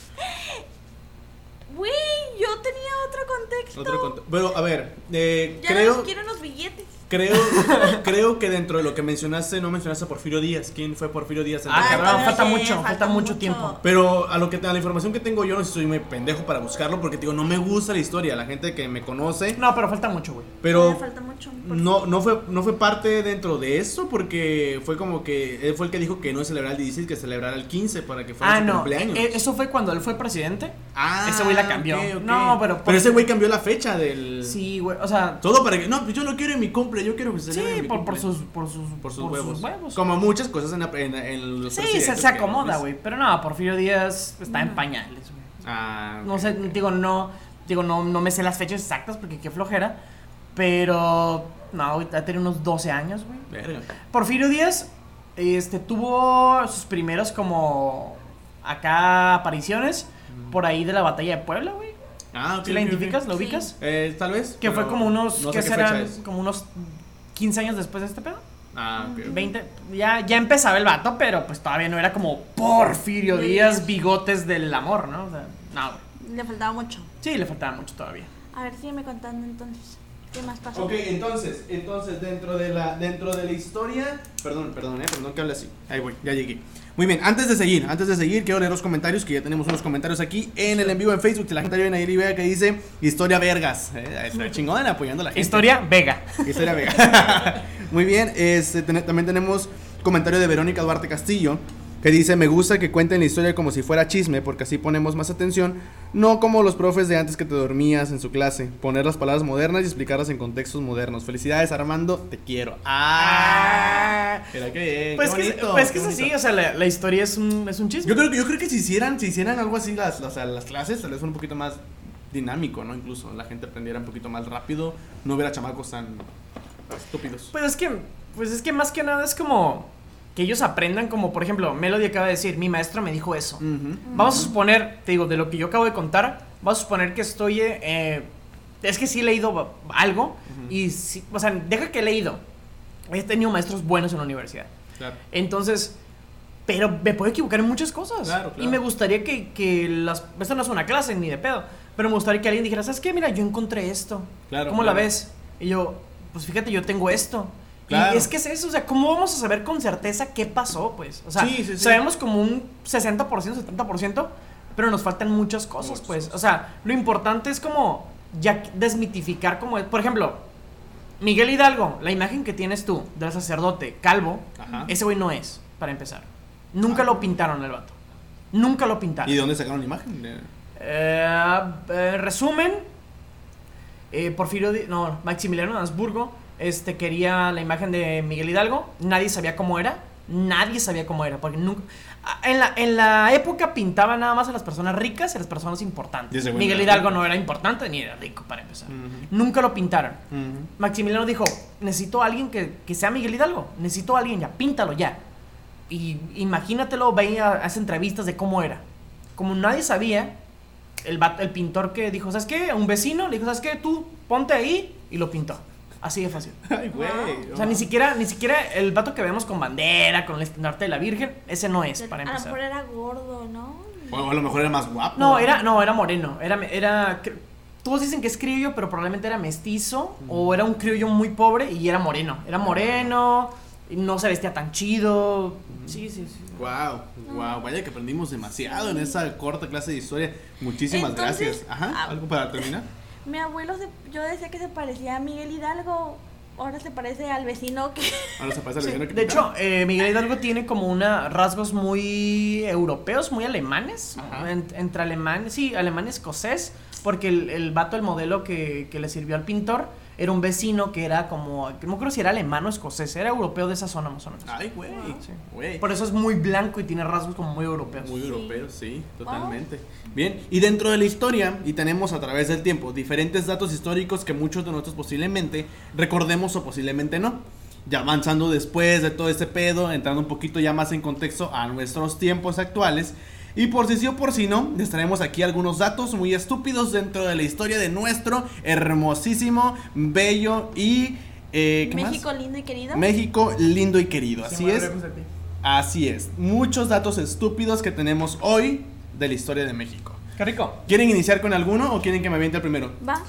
Güey, yo tenía otro contexto. Otro conto- Pero a ver, eh, Ya no creo, los quiero los billetes. Creo, creo que dentro de lo que mencionaste no mencionaste a Porfirio Díaz. ¿Quién fue Porfirio Díaz? Ah, cabrón, falta sí, mucho, falta mucho tiempo. Pero a lo que a la información que tengo yo no sé si soy muy pendejo para buscarlo porque te digo, no me gusta la historia, la gente que me conoce, No, pero falta mucho, güey. pero falta mucho. no no fue no fue parte dentro de eso porque fue como que él fue el que dijo que no celebrar el 16, que celebrar el 15 para que fuera Ah, su no. cumpleaños. eh, Eso fue cuando él fue presidente. ah, ese güey la cambió. No, pero- pero ese güey cambió la fecha del Sí, güey. O sea, todo para que no, pues yo lo quiero en mi cumple, yo quiero que se sí, celebre en mi por, sus, por sus, por sus huevos. huevos. Como muchas cosas en, la- en- en los Sí, se, acomoda, güey. Pero no, Porfirio Díaz está en pañales, güey. Ah, No sé, digo, no, digo, no, no me sé las fechas exactas porque qué flojera. Pero, no, güey, ha tenido unos 12 años, güey. Verga. Porfirio Díaz, este, tuvo sus primeros como acá apariciones por ahí de la batalla de Puebla, güey. Ah, ok, ¿Sí la identificas? ¿La Sí. ubicas? Eh, tal vez. Que fue como unos, no ¿qué sé qué fecha serán? Como unos 15 años después de este pedo. Ah, ok, ok. 20, ya, ya empezaba el vato, pero pues todavía no era como Porfirio Díaz, bigotes del amor, ¿no? O sea, no. Le faltaba mucho. Sí, le faltaba mucho todavía. A ver, sígueme contando entonces. ¿Qué más pasó? Ok, entonces, entonces dentro de la dentro de la historia, perdón, perdón, eh, perdón que hable así. Ahí voy, ya llegué. Muy bien, antes de seguir, antes de seguir, quiero leer los comentarios, que ya tenemos unos comentarios aquí en el en vivo en Facebook, si la gente viene ahí y vea que dice Historia Vergas. Eh, está chingón apoyando a la gente. Historia Vega. Historia Vega. Muy bien, este, ten- también tenemos comentario de Verónica Duarte Castillo que dice, me gusta que cuenten la historia como si fuera chisme porque así ponemos más atención, no como los profes de antes que te dormías en su clase, poner las palabras modernas y explicarlas en contextos modernos. Felicidades Armando, te quiero. Ah, mira qué bien, Pues qué que, bonito, pues qué que es así, bonito. o sea, la, la historia es un, es un chisme. Yo creo, que- yo creo que si hicieran, si hicieran algo así las, las, las clases, tal vez un poquito más dinámico, ¿no? Incluso la gente aprendiera un poquito más rápido, no hubiera chamacos tan estúpidos. Pues es que, pues es que más que nada es como que ellos aprendan como, por ejemplo, Melody acaba de decir, mi maestro me dijo eso. Vamos a suponer, te digo, de lo que yo acabo de contar, vamos a suponer que estoy, eh, es que sí he leído algo y, sí, o sea, deja que he leído. He tenido maestros buenos en la universidad. Claro. Entonces, pero me puedo equivocar en muchas cosas. Claro, claro. Y me gustaría que, que las... Esto no es una clase ni de pedo. Pero me gustaría que alguien dijera, ¿sabes qué? Mira, yo encontré esto. Claro, ¿Cómo la ves? Y yo, pues fíjate, yo tengo esto. Claro. Y es que es eso, o sea, ¿cómo vamos a saber con certeza qué pasó, pues? O sea, Sí, sí, sí. sabemos como un 60%, 70%, pero nos faltan muchas cosas, pues. O sea, lo importante es como ya desmitificar como... Por ejemplo, Miguel Hidalgo, la imagen que tienes tú del sacerdote calvo, Ajá. ese güey no es, para empezar. Nunca Ah. lo pintaron el vato. Nunca lo pintaron. ¿Y de dónde sacaron la imagen? Eh, eh, resumen, eh, Porfirio, no, Maximiliano de Habsburgo, este, quería la imagen de Miguel Hidalgo, nadie sabía cómo era, nadie sabía cómo era, porque nunca, en la, en la época pintaba nada más a las personas ricas y a las personas importantes. Miguel Hidalgo no era importante ni era rico para empezar. Nunca lo pintaron. Maximiliano dijo, necesito a alguien que, que sea Miguel Hidalgo, necesito a alguien ya, píntalo ya. Y imagínatelo, veía, hace entrevistas de cómo era. Como nadie sabía, el, el pintor que dijo, ¿sabes qué? A un vecino le dijo, ¿sabes qué? Tú ponte ahí y lo pintó. Así de fácil. Ay, güey. O sea, ni siquiera, ni siquiera el vato que vemos con bandera, con el estandarte de la Virgen, ese no es, para a lo mejor empezar. era gordo, ¿no? O a lo mejor era más guapo. No, era, no, era moreno. Era, era, todos dicen que es criollo, pero probablemente era mestizo. O era un criollo muy pobre y era moreno. Era moreno, y no se vestía tan chido. Sí, sí, sí. Wow, wow, vaya que aprendimos demasiado en esa corta clase de historia. Muchísimas Entonces, gracias. Ajá, ah, ¿algo para terminar? Mi abuelo, se, yo decía que se parecía a Miguel Hidalgo. Ahora se parece al vecino que. Ahora se pasa la escena que De hecho, eh, Miguel Hidalgo tiene como una rasgos muy europeos, muy alemanes. En- entre alemán, sí, alemán y escocés. Porque el, el vato, el modelo que, que le sirvió al pintor, era un vecino que era como. No acuerdo si era alemán o escocés, era europeo de esa zona más o menos. Ay, güey. Sí. Por eso es muy blanco y tiene rasgos como muy europeos. Muy Sí. europeo, sí, totalmente. Bien, y dentro de la historia, y tenemos a través del tiempo diferentes datos históricos que muchos de nosotros posiblemente recordemos o posiblemente no. Ya avanzando después de todo este pedo, entrando un poquito ya más en contexto a nuestros tiempos actuales. Y por si sí o por si no, les traemos aquí algunos datos muy estúpidos dentro de la historia de nuestro hermosísimo, bello y... eh, ¿qué más? México lindo y querido. México lindo y querido, así Sí, es. Así es, muchos datos estúpidos que tenemos hoy de la historia de México. Qué rico. ¿Quieren iniciar con alguno o quieren que me aviente el primero? Va.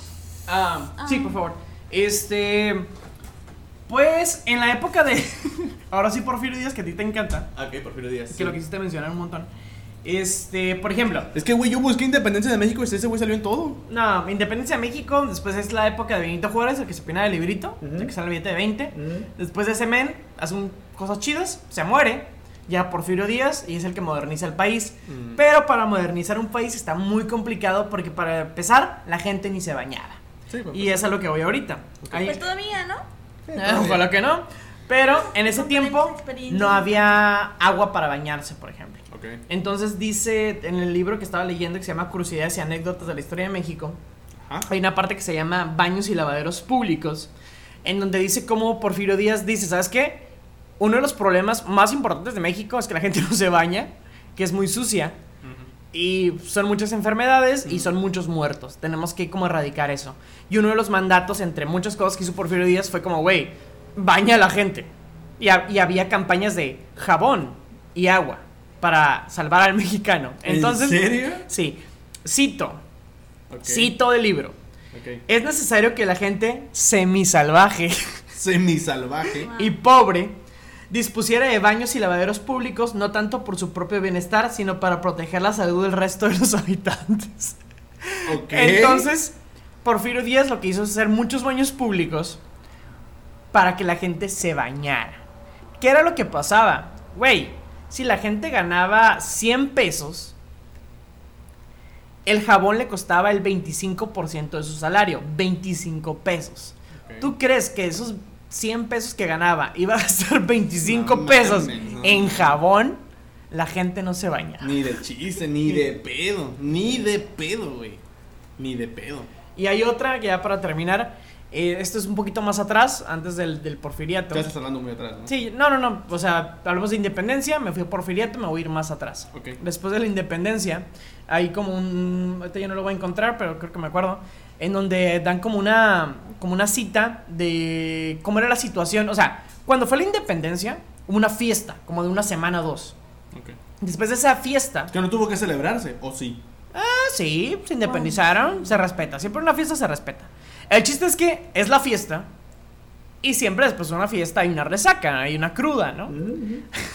Ah, Ah. Sí, por favor. Este. Pues en la época de. Ahora sí, Porfirio Díaz, que a ti te encanta. Ok, Porfirio Díaz. Que lo quisiste mencionar un montón. Este, por ejemplo, Es que, güey, yo busqué independencia de México y ese güey salió en todo. no, Independencia de México, después es la época de Benito Juárez, el que se opina del librito, Ujú. el que sale el billete de 20. Después de ese men, hace un- cosas chidas, se muere. Ya Porfirio Díaz y es el que moderniza el país. Mm. Pero para modernizar un país está muy complicado porque para empezar, la gente ni se bañaba. Sí, pues, Y es a lo que voy ahorita. Ahí- Pues todavía, ¿no? Eh, Ojalá que no. Pero en ese tiempo no había agua para bañarse, por ejemplo. Entonces dice en el libro que estaba leyendo que se llama Curiosidades y Anécdotas de la Historia de México, Ajá. hay una parte que se llama Baños y Lavaderos Públicos, en donde dice cómo Porfirio Díaz dice, ¿sabes qué? Uno de los problemas más importantes de México es que la gente no se baña, que es muy sucia. Y son muchas enfermedades y son muchos muertos. Tenemos que como erradicar eso. Y uno de los mandatos, entre muchas cosas que hizo Porfirio Díaz, fue como, güey, baña a la gente. Y, ha- y había campañas de jabón y agua para salvar al mexicano. Entonces, ¿En serio? Sí. Cito, cito del libro. Es necesario que la gente semisalvaje Semisalvaje. y pobre dispusiera de baños y lavaderos públicos no tanto por su propio bienestar, sino para proteger la salud del resto de los habitantes. Entonces, Porfirio Díaz lo que hizo es hacer muchos baños públicos para que la gente se bañara. ¿Qué era lo que pasaba? Güey, si la gente ganaba 100 pesos, el jabón le costaba el 25% de su salario, 25 pesos. ¿Tú crees que esos 100 pesos que ganaba iba a gastar 25 No pesos mames, no. en jabón? La gente no se baña. Ni de chiste, ni de pedo. Ni de pedo, güey. Ni de pedo. Y hay otra que ya para terminar, eh, esto es un poquito más atrás, antes del, del porfiriato. Ya estás hablando muy atrás, ¿no? Sí, no, no, no, o sea, hablamos de independencia, me fui a porfiriato, me voy a ir más atrás. Ok. Después de la independencia, hay como un, ahorita ya no lo voy a encontrar, pero creo que me acuerdo, en donde dan como una, como una cita de cómo era la situación, o sea, cuando fue la independencia, hubo una fiesta, como de una semana o dos. Ok. Después de esa fiesta, Que no tuvo que celebrarse, ¿o sí? Ah, sí, se independizaron, se respeta. Siempre una fiesta se respeta. El chiste es que es la fiesta y siempre después de una fiesta hay una resaca, hay una cruda, ¿no?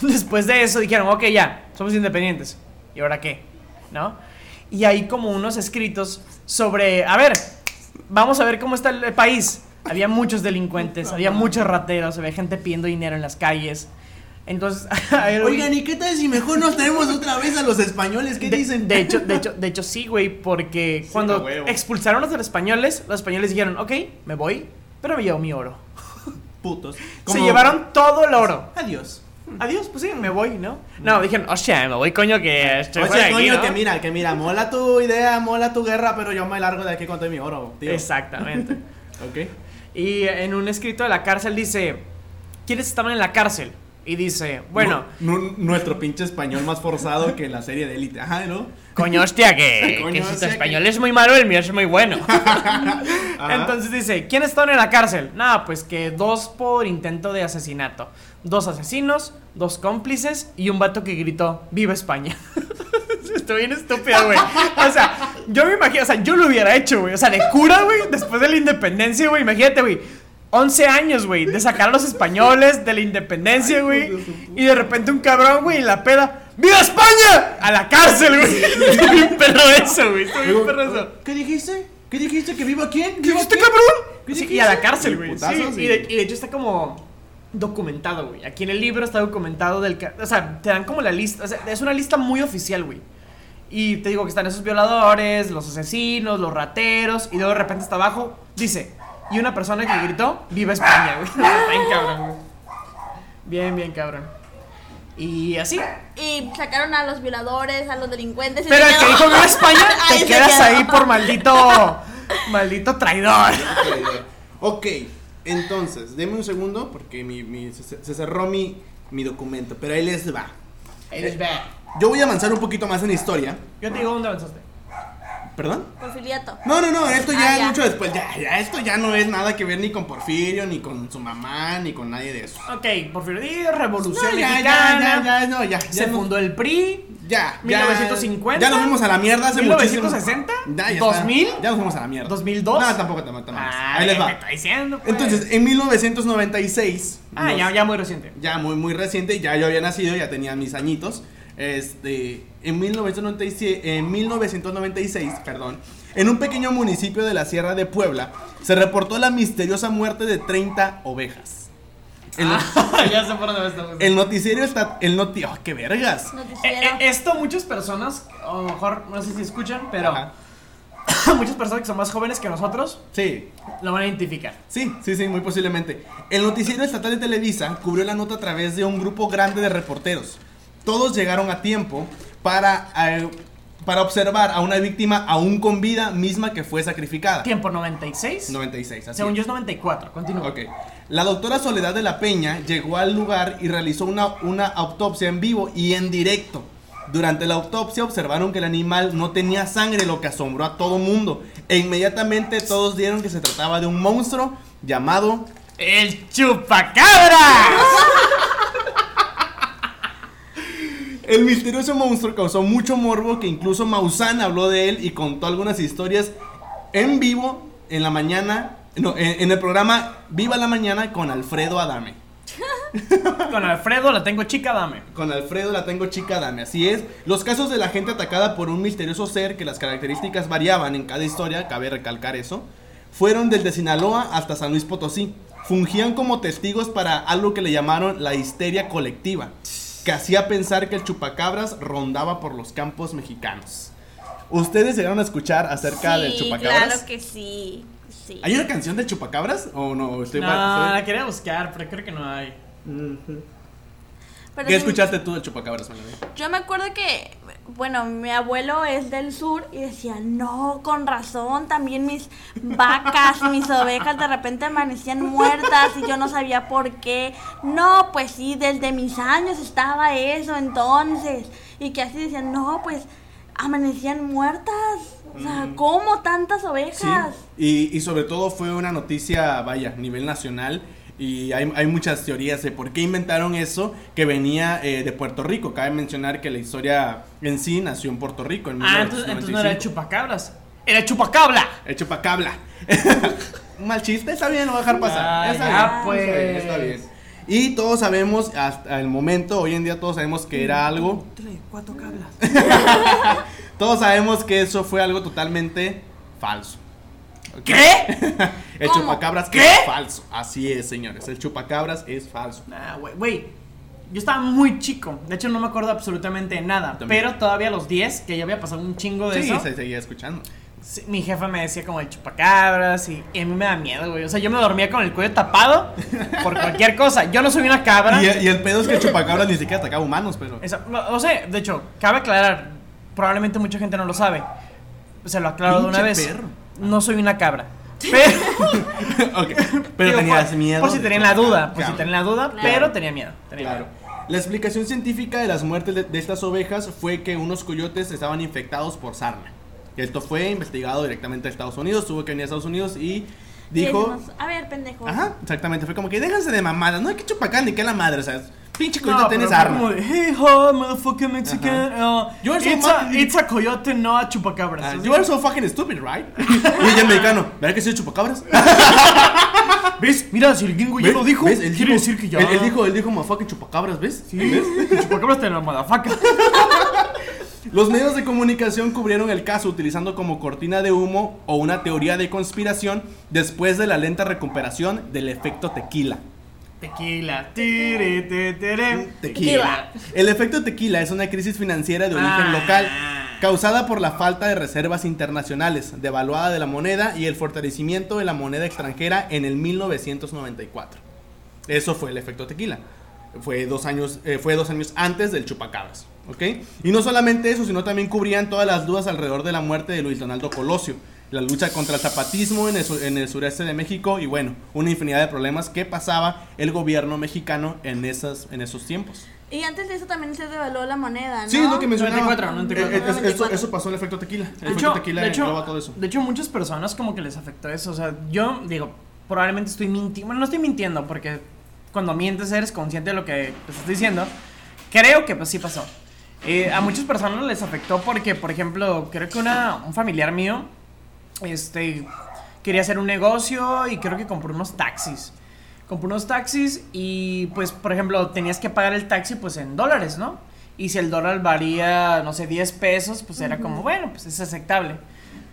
después de eso dijeron, ok, ya, somos independientes. ¿Y ahora qué? ¿No? Y hay como unos escritos sobre, a ver, vamos a ver cómo está el país. Había muchos delincuentes, había muchos rateros, había gente pidiendo dinero en las calles. Entonces, Oigan, ¿y qué tal si mejor nos tenemos otra vez a los españoles? ¿Qué de, dicen? de hecho, de hecho, de hecho sí, güey, porque Sí, cuando expulsaron a los españoles, los españoles dijeron, ok, me voy, pero me llevo mi oro. putos. Se llevaron todo el oro. Adiós. Adiós, pues sí, me voy, ¿no? No, dijeron, hostia, me voy, coño, que estoy O sea, aquí, coño, ¿no?". que mira, que mira, mola tu idea, mola tu guerra, pero yo me largo de aquí con todo mi oro, tío. Exactamente. Ok. y en un escrito de la cárcel dice, ¿quiénes estaban en la cárcel? Y dice, bueno, Nu- nu- nuestro pinche español más forzado que la serie de Elite. Ajá, ¿no? coño, hostia, que, Coño, que si tu español es muy malo, el mío es muy bueno. Entonces dice, ¿quiénes están en la cárcel? Nada, pues que dos por intento de asesinato. Dos asesinos, dos cómplices y un vato que gritó, ¡Viva España! Estoy bien estúpido, güey. O sea, yo me imagino, o sea, yo lo hubiera hecho, güey. O sea, de cura, güey, después de la independencia, güey. Imagínate, güey. 11 años, güey, de sacar a los españoles de la independencia, güey. Y de repente un cabrón, güey, la peda. ¡Viva España! A la cárcel, güey. Estoy bien perro eso, güey. Estoy bien perro eso. ¿Qué dijiste? ¿Qué dijiste? ¿Que viva quién? ¿Qué ¿Viva dijiste, quién? cabrón? ¿Qué Sí, y a la cárcel, güey. Sí, Putazos, y, de, y de hecho está como documentado, güey. Aquí en el libro está documentado del... O sea, te dan como la lista. O sea, es una lista muy oficial, güey. Y te digo que están esos violadores, los asesinos, los rateros. Y luego de repente está abajo, dice... Y una persona que gritó, ¡Viva España, güey! Está bien cabrón, güey. Bien, bien cabrón. Y así. Y sacaron a los violadores, a los delincuentes. Pero el que dijo Viva España, Ahí te quedas ahí por maldito... Maldito traidor. Ok, entonces, deme un segundo porque mi, mi- se, se cerró mi, mi documento, pero ahí les va. Yo voy a avanzar un poquito más en la historia. Yo te digo dónde avanzaste. ¿Perdón? Porfiriato. No, no, no, esto ya Ah, es ya. mucho después. Ya, ya, esto ya no es nada que ver ni con Porfirio, ni con su mamá, ni con nadie de eso. Ok, Porfirio Díaz, Revolución No, ya, ya, Mexicana. ya, ya, no, ya. Se ya no- fundó el PRI. Ya, ya. 1950. Ya nos fuimos a la mierda hace 1960, muchísimo. Ya, ya 2000, está. Ya nos fuimos a la mierda. 2002. No, tampoco, tampoco. tampoco. Ah, Ahí les me va. está diciendo, pues. Entonces, en 1996. Ah, nos- ya, ya muy reciente. ya muy muy reciente, ya yo había nacido, ya tenía mis añitos. Este, en 1997, en 1996, perdón, en un pequeño municipio de la Sierra de Puebla, se reportó la misteriosa muerte de 30 ovejas. El, Ah, ya sé por dónde estamos. el noticiero está el noti ¡oh, qué vergas. Eh, eh, esto muchas personas, a lo mejor no sé si escuchan, pero Ajá. muchas personas que son más jóvenes que nosotros Sí, lo van a identificar. Sí, sí, sí, muy posiblemente. El noticiero estatal de Televisa cubrió la nota a través de un grupo grande de reporteros. Todos llegaron a tiempo para, eh, para observar a una víctima aún con vida misma que fue sacrificada. Tiempo 96. 96, así Según es. yo es 94. Continúa. Ok. La doctora Soledad de la Peña llegó al lugar y realizó una, una autopsia en vivo y en directo. Durante la autopsia observaron que el animal no tenía sangre, lo que asombró a todo mundo. E inmediatamente todos dieron que se trataba de un monstruo llamado ¡El chupacabra! El misterioso monstruo causó mucho morbo que incluso Maussan habló de él y contó algunas historias en vivo en la mañana, no, en, en el programa Viva la Mañana con Alfredo Adame. Con Alfredo la tengo chica, dame. Con Alfredo la tengo chica Adame, así es. Los casos de la gente atacada por un misterioso ser que las características variaban en cada historia, cabe recalcar eso, fueron desde Sinaloa hasta San Luis Potosí. Fungían como testigos para algo que le llamaron la histeria colectiva, que hacía pensar que el chupacabras rondaba por los campos mexicanos. ¿Ustedes llegaron a escuchar acerca del chupacabras? claro que sí. sí. ¿Hay una canción de chupacabras? ¿O no? Estoy No, mal- la quería buscar, pero creo que no hay. ¿Qué escuchaste tú del chupacabras, Melanie? Yo me acuerdo que, bueno, mi abuelo es del sur y decía, no, con razón, también mis vacas, mis ovejas de repente amanecían muertas y yo no sabía por qué. No, pues sí, desde mis años estaba eso entonces. Y que así decían, no, pues amanecían muertas. O sea, ¿cómo tantas Sí, ovejas? y, y sobre todo fue una noticia, vaya, a nivel nacional. Y hay, hay muchas teorías de por qué inventaron eso que venía eh, de Puerto Rico. Cabe mencionar que la historia en sí nació en Puerto Rico. En Ah, entonces, entonces no era el 1995. chupacabras. Era chupacabla. El chupacabla. Un mal chiste, está bien, lo voy a dejar pasar. Ah, está, ya, bien, pues. está bien, está bien. Y todos sabemos, hasta el momento, hoy en día todos sabemos que era algo. Tres, cuatro cablas. Todos sabemos que eso fue algo totalmente falso. ¿Qué? El ¿Cómo? chupacabras ¿Qué? es falso. Así es, señores. El chupacabras es falso. Nah, güey, güey. Yo estaba muy chico. De hecho, no me acuerdo absolutamente de nada. También. Pero todavía a los 10, que ya había pasado un chingo de Sí, eso. se seguía escuchando. sí, mi jefa me decía como el chupacabras y, y a mí me da miedo, güey. O sea, yo me dormía con el cuello tapado por cualquier cosa. Yo no soy una cabra. Y, y el pedo es que el chupacabras ni siquiera atacaba humanos, pero. Eso, no sé, de hecho, cabe aclarar, probablemente mucha gente no lo sabe. Se lo aclaro de una vez. perro. No soy una cabra. Pero, Ok, Pero digo, tenías por, miedo. Por si tenían la duda, por si Claro. tenían la duda, Claro. pero tenía miedo. tenía Claro. miedo. La explicación científica de las muertes de, de estas ovejas fue que unos coyotes estaban infectados por sarna. Esto fue investigado directamente a Estados Unidos, tuvo que venir a Estados Unidos Y dijo... decimos, a ver, pendejo. Ajá, exactamente, fue como que déjense de mamadas, no hay que chupacán ni que la madre, o sea, pinche No, coyote pero tiene fue sarna. como de, hey, ho, motherfucking Mexican. uh, You are so it's, a, fucking- it's a coyote, no a chupacabras. Ah, Así. you are so fucking stupid, right? y ella mexicano, ¿verdad que soy chupacabras? ¿Ves? Mira, si el gringo ya ¿Ves? lo dijo, ¿Ves? Él quiere dijo- decir que ya. Él, él dijo, él dijo, motherfucking chupacabras, ¿ves? Sí, el chupacabras te la madafaca. Los medios de comunicación cubrieron el caso utilizando como cortina de humo o una teoría de conspiración después de la lenta recuperación del efecto tequila. Tequila. tiri. Tequila. El efecto tequila es una crisis financiera de origen Ah. local causada por la falta de reservas internacionales, devaluada de la moneda y el fortalecimiento de la moneda extranjera en el 1994. Eso fue el efecto tequila. Fue dos años, eh, fue dos años antes del chupacabras, ¿ok? Y no solamente eso, sino también cubrían todas las dudas alrededor de la muerte de Luis Donaldo Colosio, la lucha contra el zapatismo en el, en el sureste de México y bueno, una infinidad de problemas que pasaba el gobierno mexicano en, esas, en esos tiempos. Y antes de eso también se devaluó la moneda, ¿no? Sí, es lo que mencionaba. 94, 94. Eh, eh, es- eso, 94. eso pasó el efecto tequila. El De efecto hecho, tequila de, hecho, todo eso. de hecho, muchas personas como que les afectó eso. O sea, yo digo, probablemente estoy mintiendo. Bueno, no estoy mintiendo porque cuando mientes eres consciente de lo que te estás diciendo. Creo que pues sí pasó. Eh, a muchas personas les afectó porque, por ejemplo, creo que una, un familiar mío este, quería hacer un negocio y creo que compró unos taxis. Compró unos taxis y pues, por ejemplo, tenías que pagar el taxi pues en dólares, ¿no? Y si el dólar varía, no sé, 10 pesos, pues era como, bueno, pues es aceptable.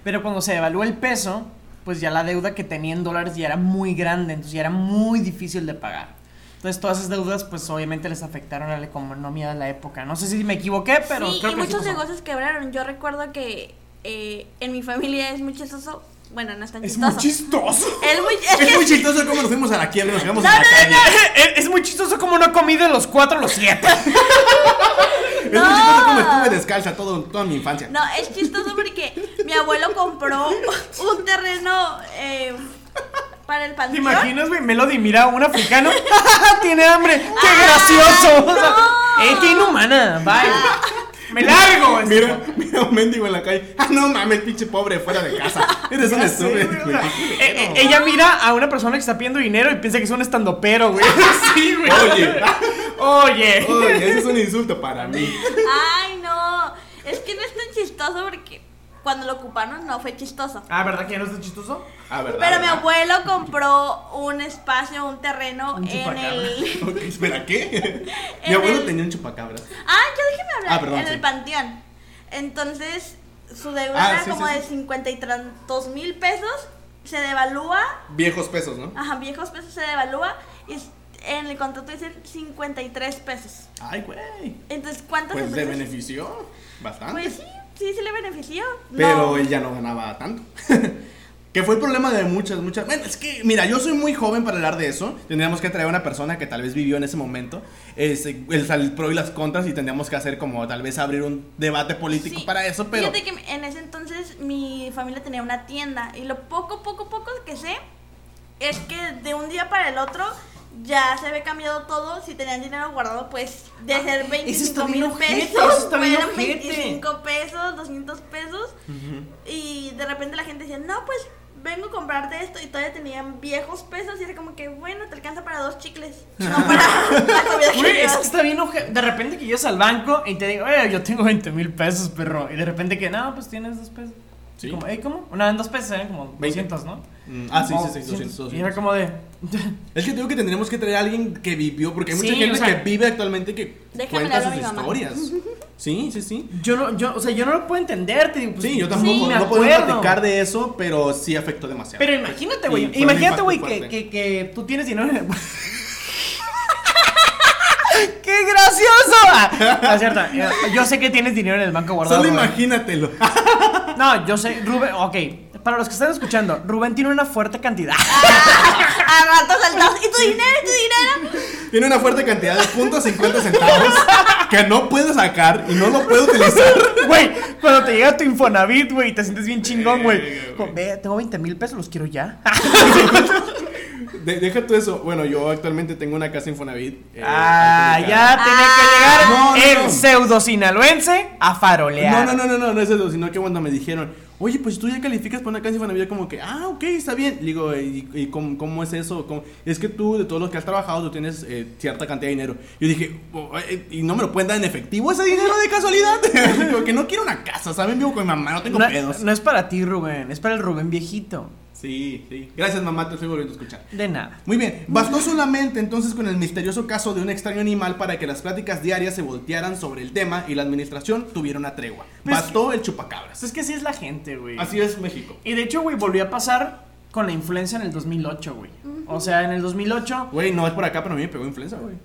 Pero cuando se devaluó el peso, pues ya la deuda que tenía en dólares ya era muy grande, entonces ya era muy difícil de pagar. Entonces todas esas deudas pues obviamente les afectaron a la economía de la época. No sé si me equivoqué, pero sí, creo y que muchos negocios quebraron. Yo recuerdo que eh, en mi familia es muy chistoso. Bueno, no es tan Es chistoso. muy chistoso. Es muy, es Es muy chistoso cómo nos fuimos a la quiebra y nos quedamos No, en la no, no, calle. Es, es muy chistoso como no comí de los cuatro a los siete. Es muy chistoso cómo estuve descalza todo, toda mi infancia. No, es chistoso porque mi abuelo compró un terreno eh, para el ¿Te panteón. imaginas, güey? Melody mira a un africano. ¡Tiene hambre! ¡Qué gracioso! O sea. ¡Eh, qué inhumana! ¡Bye! ¡Me largo! Mira, mira a un mendigo en la calle. Ah, no mames, pinche pobre, fuera de casa. Eres un estúpido, eh, eh, ella mira a una persona que está pidiendo dinero y piensa que es un estandopero, güey. Sí, güey. Oye, Oye. oye, ese es un insulto para mí. Ay, no. Es que no es tan chistoso porque cuando lo ocuparon no fue chistoso. Ah, ¿verdad que ya no está chistoso? Ah, ¿verdad? Pero mi abuelo compró un espacio, un terreno Un en el. espera, ¿qué? Mi abuelo el- tenía un chupacabras. Ah, ya déjeme hablar. Ah, perdón, en sí. el panteón. Entonces, su deuda Ah, era sí, como sí, de sí. 50 y tantos mil pesos. Se devalúa. Viejos pesos, ¿no? Ajá, viejos pesos se devalúa. Y en el contrato dicen 53 pesos. Ay, güey. Entonces, ¿cuántas Pues le empresas? benefició bastante. Pues sí, sí, sí le benefició. Pero No. él ya no ganaba tanto. que fue el problema de muchas, muchas. Bueno, es que, mira, yo soy muy joven para hablar de eso. Tendríamos que traer a una persona que tal vez vivió en ese momento. Este, el, el pro y las contras. Y tendríamos que hacer como tal vez abrir un debate político Sí. para eso. Pero. Fíjate que en ese entonces mi familia tenía una tienda y lo poco, poco, poco que sé es que de un día para el otro ya se había cambiado todo. Si tenían dinero guardado, pues de ser 25 está bien mil pesos, eso está bien fueron ojete. 25 pesos, 200 pesos. Y de repente la gente decía, no, pues vengo a comprarte esto y todavía tenían viejos pesos y era como que, bueno, te alcanza para dos chicles, no para la comida que Güey, es llevas". que está bien De repente que llegas al banco y te digo, oye, yo tengo 20 mil pesos, perro. Y de repente que, no, pues tienes dos pesos. Sí. Como, "Ey, ¿cómo? No, en dos pesos eran como 20. 200, ¿no? Mm, ah, sí, sí, sí, 200, Y era como de. Es que digo que tendríamos que traer a alguien que vivió. Porque hay mucha Sí, gente o sea- que vive actualmente que cuenta sus historias. Sí, sí, sí. Yo no, yo, o sea, yo no lo puedo entender, te digo, pues, Sí, yo tampoco. me no podemos acuerdo. platicar de eso, pero sí afectó demasiado. Pero imagínate, güey. Sí, imagínate, güey, que, que, que tú tienes dinero en el. ¡Qué gracioso! Ah, no es cierto. Yo sé que tienes dinero en el banco guardado. Solo imagínatelo. No, yo sé, Rubén, ok. Para los que están escuchando, Rubén tiene una fuerte cantidad. A rato saltados. ¿Y tu dinero? ¿Y tu dinero? Tiene una fuerte cantidad de puntos 50 centavos que no puedo sacar y no lo puedo utilizar. Güey, cuando te llega tu Infonavit, güey, te sientes bien chingón, güey. Ve, tengo 20 mil pesos, los quiero ya. De- deja tú eso. Bueno, yo actualmente tengo una casa Infonavit. eh, Ah, ya tiene Ah. que llegar No, no, el no. pseudo sinaloense a farolear. No, no, no, no, no, no es eso, sino que cuando me dijeron, oye, pues tú ya calificas para una casa Infonavit, como que, ah, ok, está bien. Le Digo, ¿y, y cómo, cómo es eso? ¿Cómo? Es que tú, de todos los que has trabajado, tú tienes eh, cierta cantidad de dinero. Yo dije, "Oh, eh, ¿y no me lo pueden dar en efectivo ese dinero de casualidad? Digo, que no quiero una casa, ¿saben? Vivo con mi mamá, no tengo No, pedos. no es para ti, Rubén, es para el Rubén viejito. Sí, sí. Gracias, mamá, te estoy volviendo a escuchar. De nada. Muy bien, bastó solamente entonces con el misterioso caso de un extraño animal para que las pláticas diarias se voltearan sobre el tema y la administración tuviera una tregua. Pues- Bastó el chupacabras. Pues es que así es la gente, güey. Así es México. Y de hecho, güey, volvió a pasar con la influencia en el 2008, güey. O sea, en el 2008. Güey, no es por acá, pero a mí me pegó influenza, güey.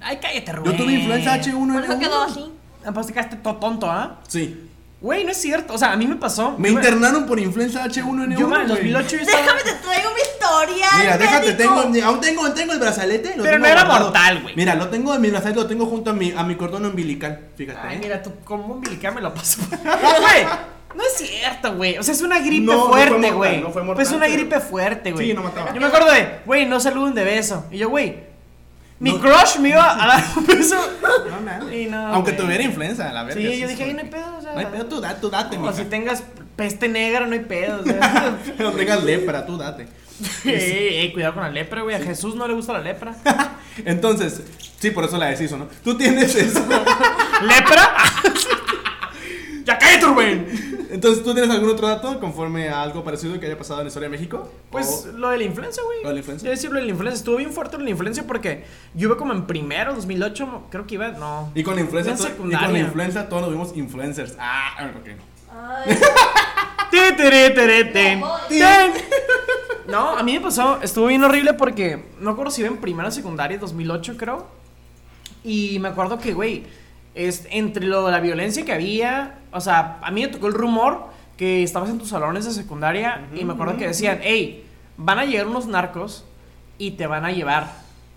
Ay, cállate, Rubén. Yo tuve influenza H1N1. Por eso quedó así. Ah, Pues te quedaste todo tonto, ¿ah? Sí. Güey, no es cierto. O sea, a mí me pasó. Me internaron por influenza H1N1. Yo, en el güey. 2008 yo estaba. Déjame te traigo mi historia. Mira, déjate, médico. tengo, aún tengo, tengo el brazalete. lo Pero tengo no era guardado. mortal, güey. Mira, lo tengo en mi brazalete, lo tengo junto a mi, a mi cordón umbilical. Fíjate. Ay, ¿eh? mira, tú como umbilical me lo paso. Güey, no es cierto, güey. O sea, es una gripe No, no fue fuerte, mortal, güey. no fue mortal, Pues es una pero- gripe fuerte, güey. Sí, no mataba. Yo me acuerdo de, güey, no saluden de beso. Y yo, güey, mi No. crush me iba a dar un beso. No, nada. Y no, Aunque güey. tuviera influenza, la verdad. Sí, yo dije, ay, no hay pedo, o sea. No hay pedo, tú, da- tú date, O si tengas peste negra, no hay pedo. O sea. No tengas lepra, tú date. Ey, ey, cuidado con la lepra, güey. A Jesús no le gusta la lepra. Entonces, sí, por eso la deshizo, ¿no? Tú tienes eso. ¿Lepra? ya cállate, Rubén. Entonces, ¿tú tienes algún otro dato conforme a algo parecido que haya pasado en la historia de México? Pues O- lo de la influencia, güey. ¿Lo de la influencia? Yo decir lo de la influencia. Estuvo bien fuerte lo de la influencia porque yo iba como en primero, 2008, creo que iba, no. Y con la influenza, En to- y con la influenza todos nos vimos influencers. Ah, ok. Ay. No, a mí me pasó, estuvo bien horrible porque no acuerdo si iba en primera secundaria, 2008 creo. Y me acuerdo que, güey, es, entre lo de la violencia que había, o sea, a mí me tocó el rumor que estabas en tus salones de secundaria y me acuerdo que decían, hey, van a llegar unos narcos y te van a llevar,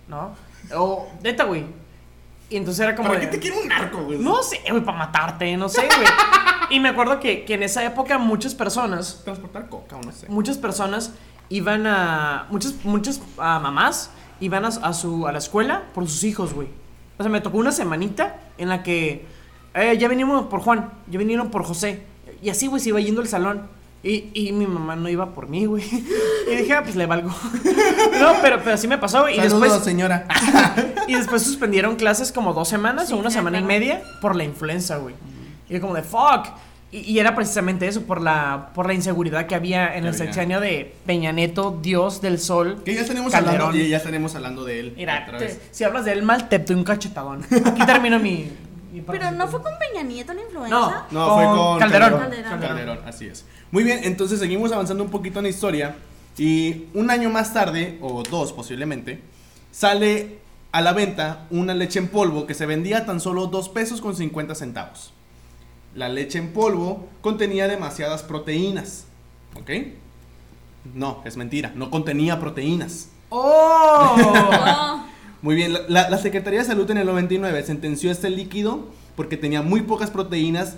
¿no? O, neta, güey. Y entonces era como... ¿Para de- qué te quiere un narco, güey? no sé, güey, para matarte, no sé, güey. Y me acuerdo que, que en esa época muchas personas, Transportar coca o no sé. muchas personas iban a, muchas, muchas ah, mamás iban a, a su, a la escuela por sus hijos, güey. O sea, me tocó una semanita en la que eh, ya venimos por Juan, ya vinieron por José. Y así, güey, se iba yendo el salón. Y, y mi mamá no iba por mí, güey. Y dije, ah, pues le valgo. No, pero, pero así me pasó, güey. Y Saludos, después, señora. y después suspendieron clases como dos semanas Sí, o una semana y media por la influenza, güey. Y yo como de fuck. Y, y era precisamente eso, por la, por la inseguridad que había en Que el había. sexenio de Peña Neto, Dios del Sol. Que ya estaremos Calderón. hablando, ya estaremos hablando de él. Mira, otra te- vez. si hablas de él mal, te doy un cachetadón. Aquí termina mi. mi Pero no fue con Peña Nieto la influenza. No. No, fue con Calderón. Calderón. Calderón, así es. Muy bien, entonces seguimos avanzando un poquito en la historia. Y un año más tarde, o dos posiblemente, sale a la venta una leche en polvo que se vendía a tan solo 2 pesos con 50 centavos. La leche en polvo contenía demasiadas proteínas. ¿Ok? No, es mentira, no contenía proteínas. ¡Oh! Muy bien, la, Secretaría de Salud en el 99 sentenció este líquido porque tenía muy pocas proteínas,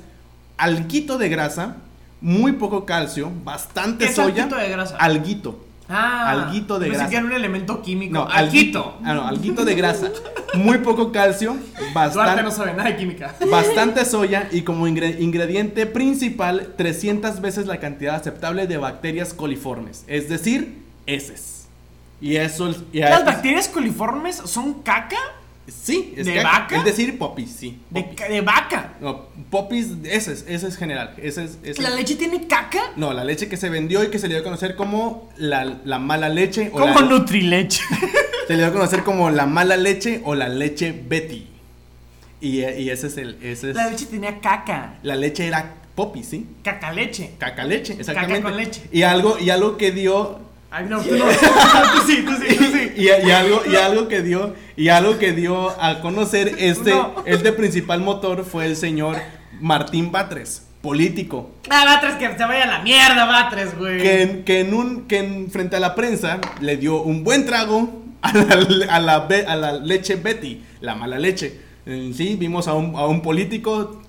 alguito de grasa, muy poco calcio, bastante ¿Qué es soya. alguito de grasa? Alguito. Ah, Alguito de pensé grasa. un elemento químico. No, Alguito. Ah, no, alguito de grasa. Muy poco calcio, Duarte bastante, no sabe nada de química. bastante soya y como ingre- ingrediente principal 300 veces la cantidad aceptable de bacterias coliformes, es decir, heces. Y eso y ¿Las bacterias coliformes son caca? Sí, es ¿De que- vaca? Es decir, popis, sí. De, popis. ca- de vaca. No, popis, ese es, ese es general. Ese es, ese ¿La es- leche tiene caca? No, la leche que se vendió y que se le dio a conocer como la, la mala leche. O Como la- Nutrileche. Se le dio a conocer como la mala leche o la leche Betty. Y, y ese es el. Ese es, La leche tenía caca. la leche era popis, ¿sí? Caca leche. Caca leche, exactamente. con leche. Y algo, y algo que dio. Ay, no, tú no. tú sí, tú sí, tú sí. Y, y algo, y algo que dio, y algo que dio a conocer este, No. este principal motor fue el señor Martín Batres. político Ah, Batres, que se vaya a la mierda, Batres, güey. que, en- que en un que en- frente a la prensa le dio un buen trago a la, a la, be- a la leche Betty, la mala leche. En sí, vimos a un, a un político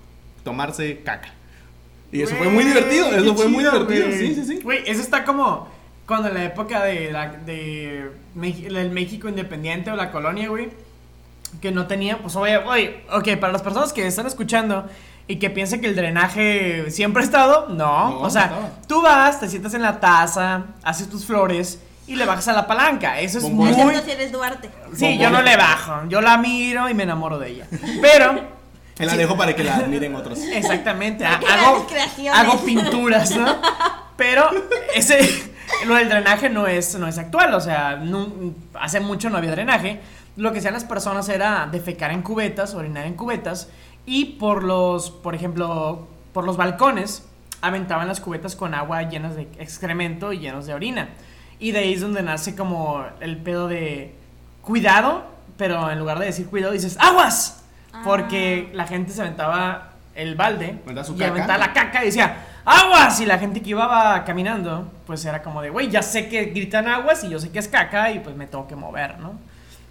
tomarse caca. Y eso fue muy divertido, eso fue muy divertido, sí, sí, sí. Güey, eso está como cuando en la época de, la, de del México independiente o la colonia, güey, que no tenía, pues oye, oye, ok, para las personas que están escuchando y que piensan que el drenaje siempre ha estado, no, No, o sea, no tú vas, te sientas en la taza, haces tus flores y le bajas a la palanca, eso es Bombón. muy... Si eres Duarte. Sí, yo no le bajo, yo la miro y me enamoro de ella, pero... Él la dejo para que la admiren otros. Exactamente, hago, hago pinturas, ¿no? Pero ese, lo del drenaje no es, no es actual, o sea, hace mucho no había drenaje. Lo que hacían las personas era defecar en cubetas, orinar en cubetas, y por los, por ejemplo, por los balcones, aventaban las cubetas con agua llenas de excremento y llenos de orina. Y de ahí es donde nace como el pedo de cuidado, pero en lugar de decir cuidado dices aguas. Porque la gente se aventaba el balde ¿Verdad, su y aventaba la caca y decía aguas. Y la gente que iba caminando, pues era como de, güey, ya sé que gritan aguas y yo sé que es caca y pues me tengo que mover, ¿no?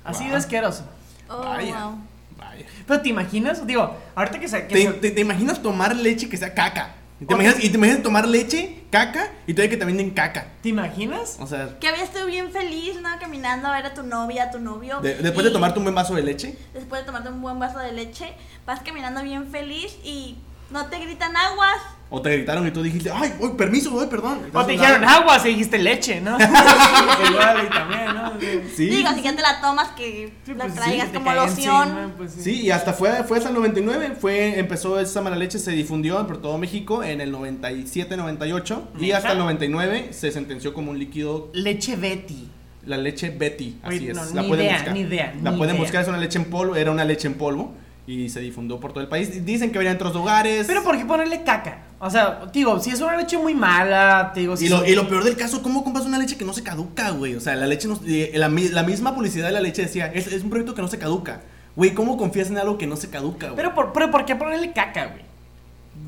Así de Wow. asqueroso. Oh, Vaya. wow. Vaya. Pero te imaginas, digo, ahorita que se... que ¿Te, se- te- te imaginas tomar leche que sea caca? ¿Te imaginas, y te imaginas tomar leche, caca, y todavía que te venden caca. ¿te imaginas? O sea, Que habías estado bien feliz, ¿no? Caminando a ver a tu novia, a tu novio. de- después de tomarte un buen vaso de leche, Después de tomarte un buen vaso de leche, vas caminando bien feliz y no te gritan aguas. O te gritaron y tú dijiste, ay, uy, permiso, uy, perdón. O te dijeron aguas y dijiste leche, ¿no? Igual y también, ¿no? Sí. Digo, si ya te la tomas, que Sí, la pues traigas como loción. encima, pues sí. Sí, y hasta fue, fue hasta el 99, fue, empezó esa mala leche, se difundió por todo México en el 97, 98, y hasta el 99 se sentenció como un líquido, Leche Betty. la leche Betty, así Oye, es. no, la ni pueden idea, buscar. ni idea, La ni pueden idea. buscar, es una leche en polvo, era una leche en polvo, y se difundió por todo el país. Dicen que venía en otros lugares. Pero ¿por qué ponerle caca? O sea, digo, si es una leche muy mala, te digo, si Y lo, y lo peor del caso, ¿cómo compras una leche que no se caduca, güey? O sea, la leche no, eh, la misma publicidad de la leche decía, es, es un producto que no se caduca. Güey, ¿cómo confías en algo que no se caduca, güey? Pero por, pero ¿por qué ponerle caca, güey?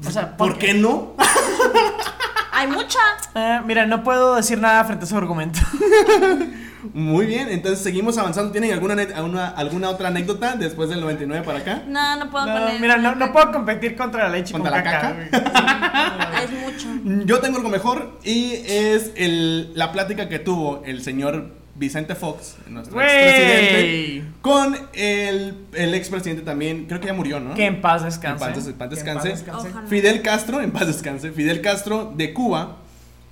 O sea, ¿Por qué no? Hay mucha. Eh, mira, no puedo decir nada frente a su argumento. Muy bien, entonces seguimos avanzando. ¿Tienen alguna, ane- alguna, alguna otra anécdota después del 99 para acá? No, no puedo No, poner. mira, no, no puedo competir contra la leche ¿Contra con la caca. Es mucho. Yo tengo algo mejor y es el, la plática que tuvo el señor Vicente Fox, nuestro expresidente, con el, el expresidente también, creo que ya murió, ¿no? Que en paz descanse. En paz en descanse. Fidel Castro, en paz descanse, Fidel Castro de Cuba,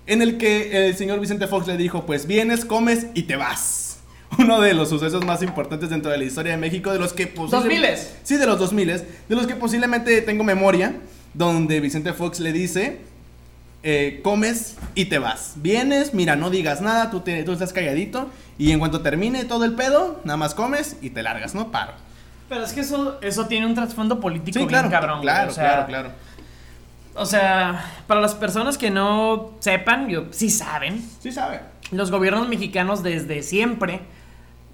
en el que el señor Vicente Fox le dijo, pues vienes, comes y te vas. Uno de los sucesos más importantes dentro de la historia de México, de los que posiblemente... 2000s. Sí, de los 2000 de los que posiblemente tengo memoria, donde Vicente Fox le dice, eh, comes y te vas. Vienes, mira, no digas nada, tú, te, tú estás calladito, y en cuanto termine todo el pedo, nada más comes y te largas, ¿no? Paro. Pero es que eso, eso tiene un trasfondo político Sí, bien claro, cabrón. claro, o sea, claro, claro. O sea, para las personas que no sepan, yo, sí saben, Sí sabe. los gobiernos mexicanos desde siempre,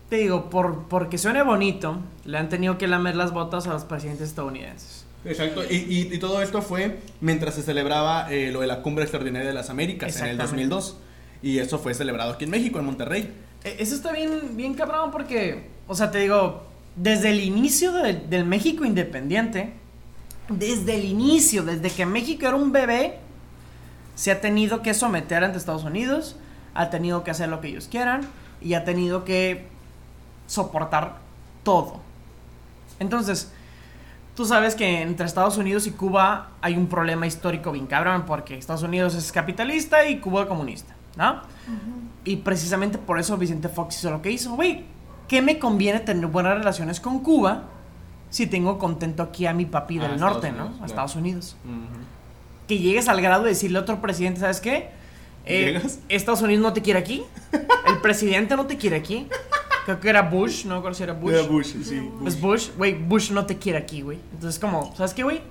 te digo, por porque suene bonito, le han tenido que lamer las botas a los presidentes estadounidenses. Exacto, y, y- y todo esto fue mientras se celebraba eh, lo de la Cumbre Extraordinaria de las Américas en el Exactamente. 2002. Y eso fue celebrado aquí en México, en Monterrey. E- Eso está bien, bien cabrón porque, o sea, te digo, desde el inicio del México independiente, desde el inicio, desde que México era un bebé, se ha tenido que someter ante Estados Unidos, ha tenido que hacer lo que ellos quieran y ha tenido que soportar todo. Entonces, tú sabes que entre Estados Unidos y Cuba hay un problema histórico bien cabrón porque Estados Unidos es capitalista y Cuba comunista, ¿no? Y precisamente por eso Vicente Fox hizo lo que hizo. Güey, ¿qué me conviene tener buenas relaciones con Cuba si tengo contento aquí a mi papi Ah, del Estados norte, Unidos, ¿no? A claro. Estados Unidos. Que llegues al grado de decirle a otro presidente, ¿sabes qué? Eh, ¿Llegas? Estados Unidos no te quiere aquí. El presidente no te quiere aquí. Creo que era Bush, no recuerdo si era Bush. Era Bush, sí. Es Bush, güey, Bush no te quiere aquí, güey. Entonces, como, ¿sabes qué, güey?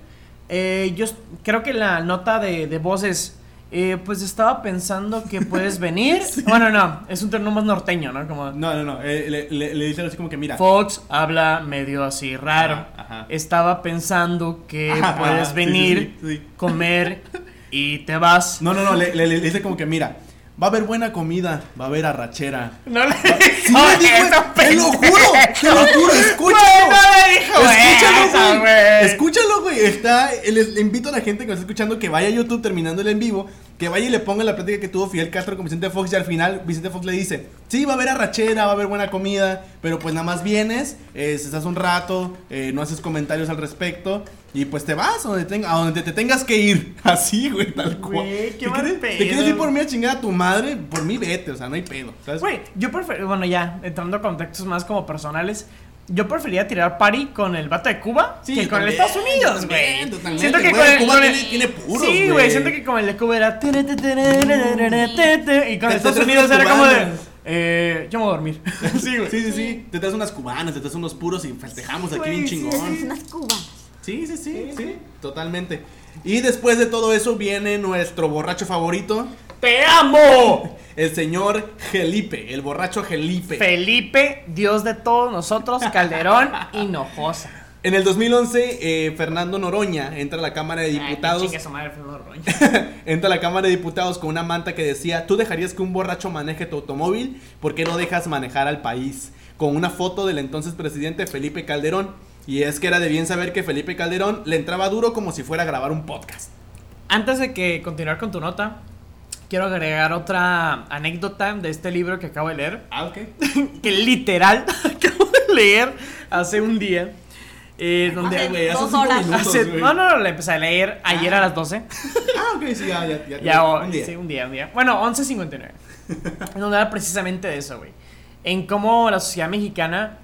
Eh, yo creo que la nota de, de voz es, eh, pues estaba pensando que puedes venir. Bueno, no, es un término más norteño, ¿no? Como No, no, no. eh, le, le, le dicen así como que, mira. Fox habla medio así raro. Ajá, ajá. Estaba pensando que Ajá, puedes venir, sí, sí, sí. comer y te vas. No, no, no. Le, le, le dice como que, mira. Va a haber buena comida, va a haber arrachera. No le Sí, dijo dijo, eso, te lo juro, te lo juro, escúchalo. No le dijo Escúchalo, güey. Escúchalo, güey. Está, le, le invito a la gente que nos está escuchando que vaya a YouTube terminando el en vivo, que vaya y le ponga la plática que tuvo Fidel Castro con Vicente Fox y al final Vicente Fox le dice, sí, va a haber arrachera, va a haber buena comida, pero pues nada más vienes, eh, estás un rato, eh, no haces comentarios al respecto y pues te vas a donde, tenga- a donde te tengas que ir. Así, güey, tal cual. Güey, qué ¿Te mal quieres, pedo. ¿Te quieres ir por mí a chingar a tu madre? Por mí vete, o sea, no hay pedo, ¿sabes? Güey, yo prefiero, bueno, ya, entrando a contextos más como personales, yo prefería tirar party con el vato de Cuba Sí, que con el también, Estados Unidos, güey. Siento que güey, con el, Cuba con el- tiene- tiene puros, Sí, güey, siento que con el de Cuba era. Y con el Estados Unidos era como de. Eh, yo me voy a dormir. sí, güey. Sí, sí, sí. Te traes unas cubanas, te traes unos puros y festejamos aquí bien sí, chingón. Unas cubas. Sí, sí, sí, sí, totalmente. Y después de todo eso viene nuestro borracho favorito, ¡Te amo! el señor Gelipe, el borracho Gelipe. Felipe, Dios de todos nosotros, Calderón, Hinojosa. En el 2011, eh, Fernando Noroña entra a la Cámara de Diputados. Ay, madre, Fernando entra a la Cámara de Diputados con una manta que decía, ¿tú dejarías que un borracho maneje tu automóvil? ¿Por qué no dejas manejar al país? Con una foto del entonces presidente Felipe Calderón. Y es que era de bien saber que Felipe Calderón le entraba duro como si fuera a grabar un podcast. Antes de que continuar con tu nota, quiero agregar otra anécdota de este libro que acabo de leer. Ah, ok. que literal acabo de leer hace un día. eh, donde Hace hace dos horas. minutos, hace- güey. no, no, no, la empecé a leer ayer a las 12. Ah, ok, sí, ya, ya, ya. Ya, o- un día. sí, un día, un día. Bueno, 11.59. en donde era precisamente de eso, güey. En cómo la sociedad mexicana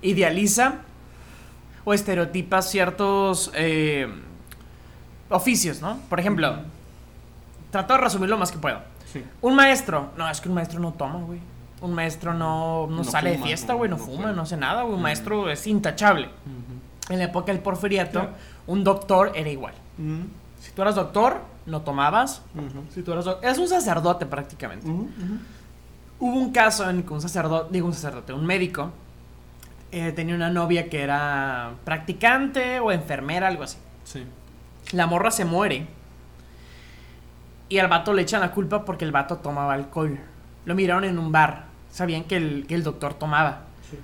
idealiza o estereotipa ciertos eh, oficios, ¿no? Por ejemplo, trato de resumir lo más que puedo. Sí. Un maestro, no, es que un maestro no toma, güey. Un maestro no, no, No sale fuma, de fiesta, güey, no, no fuma, no hace nada, güey. Un maestro es intachable. En la época del porfiriato, Claro. un doctor era igual. Ujú, Si tú eras doctor, no tomabas. Si tú eras doc- eras un sacerdote prácticamente. Hubo un caso en que un sacerdote, digo un sacerdote, un médico, eh, tenía una novia que era practicante o enfermera, algo así. Sí. La morra se muere. Y al vato le echan la culpa porque el vato tomaba alcohol. Lo miraron en un bar. Sabían que el, que el doctor tomaba. Sí.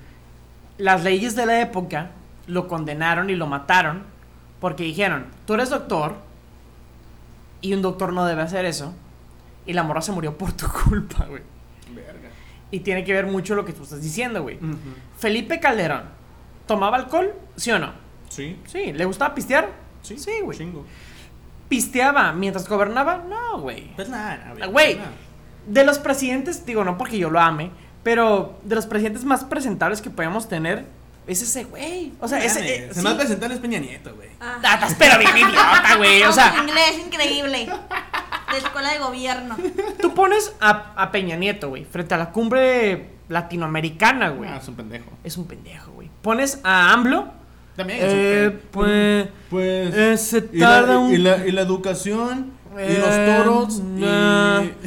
Las leyes de la época lo condenaron y lo mataron porque dijeron, tú eres doctor y un doctor no debe hacer eso. Y la morra se murió por tu culpa, güey. Verga. Y tiene que ver mucho lo que tú estás diciendo, güey. Felipe Calderón, ¿tomaba alcohol? ¿Sí o no? Sí. Sí. ¿Le gustaba pistear? Sí, Sí, güey. Chingo. ¿Pisteaba mientras gobernaba? No, güey. Pues nada, Güey, de los presidentes, digo, no porque yo lo ame, pero de los presidentes más presentables que podemos tener, es ese güey. O sea, ese. eh, Se sí. a presentar es Peña Nieto, güey. Ah. Ah, pero bien idiota, güey. O sea, inglés increíble. De escuela de gobierno. tú pones a, a Peña Nieto, güey, frente a la cumbre latinoamericana, güey. Ah, es un pendejo. Es un pendejo, güey. Pones a AMLO. También Eh, pues. Pues. eh, se y, la, tarda un- y, la, y la educación. y los Eh, toros. nah. Y.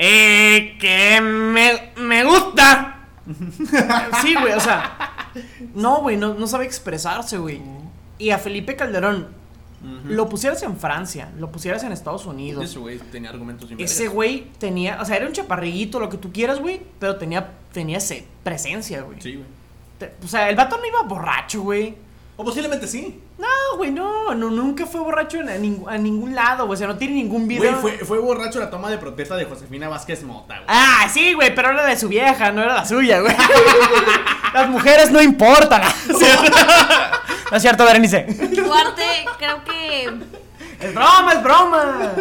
Eh, que me, me gusta. sí, güey, o sea. No, güey, no, no sabe expresarse, güey. Y a Felipe Calderón, lo pusieras en Francia, lo pusieras en Estados Unidos. Ese güey tenía argumentos Ese güey tenía, o sea, era un chaparrillito, lo que tú quieras, güey, pero tenía, tenía ese, presencia, güey. Sí, güey. Te- O sea, el vato no iba borracho, güey. O posiblemente sí. No, güey, no, no, nunca fue borracho en- a, ningún- a ningún lado, güey. O sea, no tiene ningún Güey, video. fue, fue borracho la toma de protesta de Josefina Vázquez Mota, güey. Ah, sí, güey, pero era de su vieja, no era la suya, güey. Las mujeres no importan. No es cierto, Berenice. Duarte, creo que. Es broma, es broma.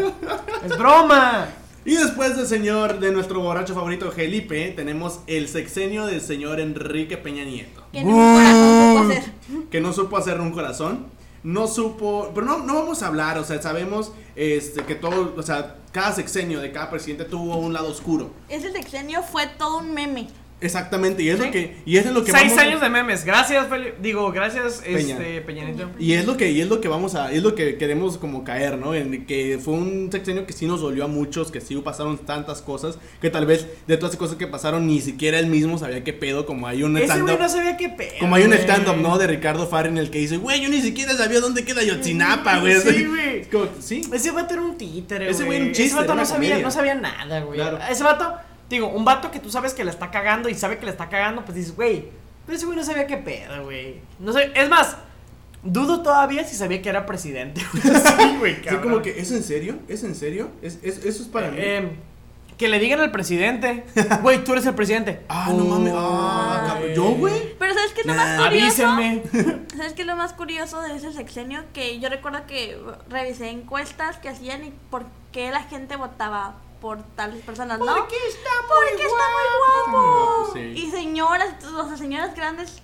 Es broma. Y después del señor, de nuestro borracho favorito, Felipe, tenemos el sexenio del señor Enrique Peña Nieto. Que corazón supo hacer. que no supo hacer un corazón. No supo, pero no, no vamos a hablar, o sea, sabemos este, que todo, o sea, cada sexenio de cada presidente tuvo un lado oscuro. Ese sexenio fue todo un meme. Exactamente, y es Sí. lo que y eso es lo que Seis vamos a- años de memes. Gracias, Feli- Digo, gracias, Peña. este, Peñanito. Y es lo que y es lo que vamos a es lo que queremos como caer, ¿no? En que fue un sexenio que sí nos dolió a muchos, que sí pasaron tantas cosas que tal vez de todas las cosas que pasaron ni siquiera él mismo sabía qué pedo, como hay un stand güey no sabía qué pedo. como hay un stand up, ¿no? De Ricardo Farri en el que dice, "Güey, yo ni siquiera sabía dónde queda Yotzinapa, güey." Sí, güey. Sí. Ese vato era un títere, Ese güey. era un chiste, Ese vato no sabía, no sabía nada, güey. Claro. Ese vato, digo, un vato que tú sabes que le está cagando y sabe que le está cagando, pues dices, güey, pero ese güey no sabía qué pedo, güey. No sé, es más, dudo todavía si sabía que era presidente, güey. Sí, güey, Sí, cabrón. como que, ¿es en serio? ¿Es en serio? ¿Es, es- eso es para mí? Eh, que le digan al presidente, güey, tú eres el presidente. ah, no mames. Ah, cabrón. ¿Yo, güey? Pero ¿sabes qué es lo Nah. más curioso? Avísenme. ¿Sabes qué es lo más curioso de ese sexenio? Que yo recuerdo que revisé encuestas que hacían y por qué la gente votaba por tales personas, ¿no? Porque está Porque está muy guapo. Sí. Y señoras, o sea, señoras grandes,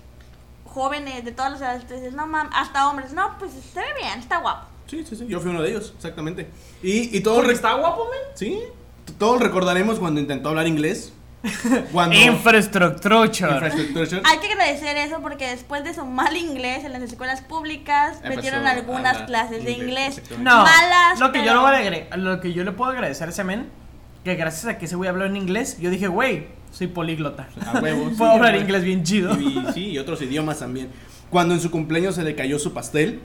jóvenes de todas las edades, tú dices, no mames, hasta hombres, no, pues se ve bien, está guapo. Sí, sí, sí. Yo fui uno de ellos, exactamente. Y, y todos, está guapo, men. sí, todos recordaremos cuando intentó hablar inglés. Cuando... Infraestructura. Hay que agradecer eso porque después de su mal inglés en las escuelas públicas Empezó metieron algunas clases de inglés, inglés. exactamente. No, Malas, lo que, yo pero- le voy a lo que yo le puedo agradecer a ese men, que gracias a que ese güey habló en inglés, yo dije, güey, soy políglota. A huevo, sí, Puedo hablar güey. inglés bien chido. Y, y- sí, y otros idiomas también. Cuando en su cumpleaños se le cayó su pastel,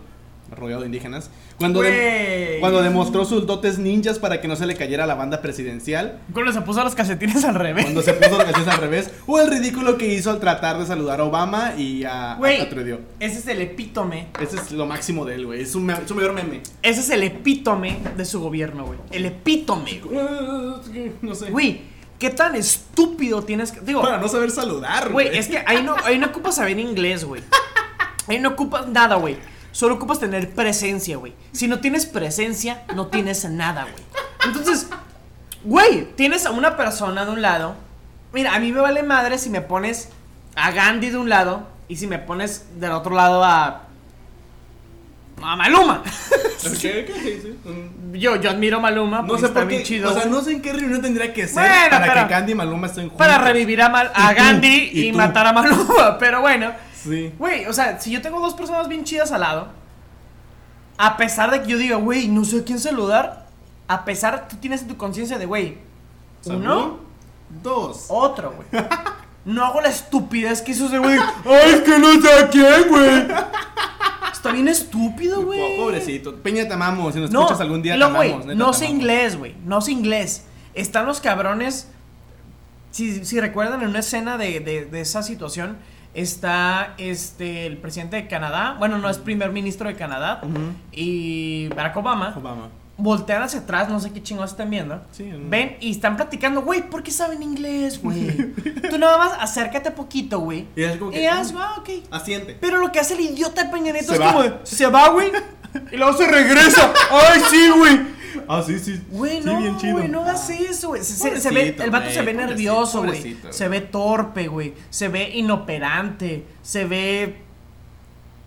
rodeado de indígenas. Cuando, de- Güey. cuando demostró sus dotes ninjas para que no se le cayera la banda presidencial. Cuando se puso los calcetines al revés. Cuando se puso las canciones al revés. O el ridículo que hizo al tratar de saludar a Obama y a, a Güey, Trudeau. ese es el epítome. Ese es lo máximo de él, güey. Es su, me- su mayor meme. Ese es el epítome de su gobierno, güey. El epítome, güey. No sé. Güey, ¿qué tan estúpido tienes que. Digo, Para no saber saludar, güey, es que ahí no, ahí no ocupas saber inglés, güey. Ahí no ocupas nada, güey. Solo ocupas tener presencia, güey. Si no tienes presencia, no tienes nada, güey. Entonces, güey, tienes a una persona de un lado. Mira, a mí me vale madre si me pones a Gandhi de un lado y si me pones del otro lado a. a Maluma. ¿Qué? ¿Qué? Sí. Mm. Yo, yo admiro a Maluma No porque sé está por bien qué. chido. o sea, no sé en qué reunión tendría que ser Bueno, para pero- que Candy y Maluma estén juntos. Para revivir a, Mal- a Gandhi y matar a Maluma. Pero bueno, Sí. güey, o sea, si yo tengo dos personas bien chidas al lado, a pesar de que yo diga, güey, no sé a quién saludar, a pesar tú tienes en tu conciencia de, güey, uno, Dos. otro, güey. No hago la estupidez que hizo ese güey. Ay, es que no sé a quién, güey. Está bien estúpido, güey. Pobrecito. Peña, te amamos. Si nos No, escuchas algún día, y te amamos. neta, no te sé amamos. inglés, güey. No sé inglés. Están los cabrones. Si, si recuerdan en una escena de, de- de esa situación, está este el presidente de Canadá. Bueno, no es primer ministro de Canadá. Y Barack Obama. Obama. Voltean hacia atrás, no sé qué chingados están viendo. Sí, mm. Ven y están platicando, güey, ¿por qué saben inglés, güey? Tú nada más acércate poquito, güey. Y es como que. Y haz, ah, ok. Asiente. Pero lo que hace el idiota de Peña Nieto Se es va. como se va, güey. Y luego se regresa. ¡Ay, sí, güey! Ah, sí, sí. Güey, Sí, no, bien chido. güey, no hagas Ah. eso, güey. Se, se- se ve, el vato se ve nervioso, güey. Se ve torpe, güey. Se ve inoperante. Se ve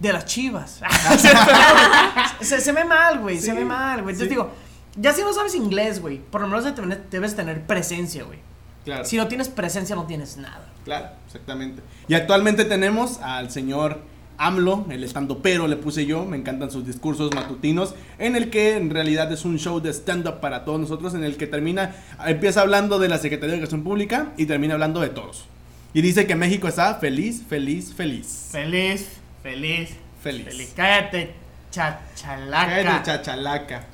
de las chivas. se, se ve mal, güey. se ve mal, güey. Entonces sí. digo, ya si no sabes inglés, güey, por lo menos debes tener presencia, güey. Claro. Si no tienes presencia, no tienes nada. Claro, exactamente. Y actualmente tenemos al señor AMLO, el estando pero le puse yo, me encantan sus discursos matutinos, en el que en realidad es un show de stand-up para todos nosotros, en el que termina, empieza hablando de la Secretaría de Educación Pública y termina hablando de todos. Y dice que México está feliz, feliz, feliz. Feliz, feliz, Feliz. feliz. Cállate, chachalaca. Cállate, chachalaca.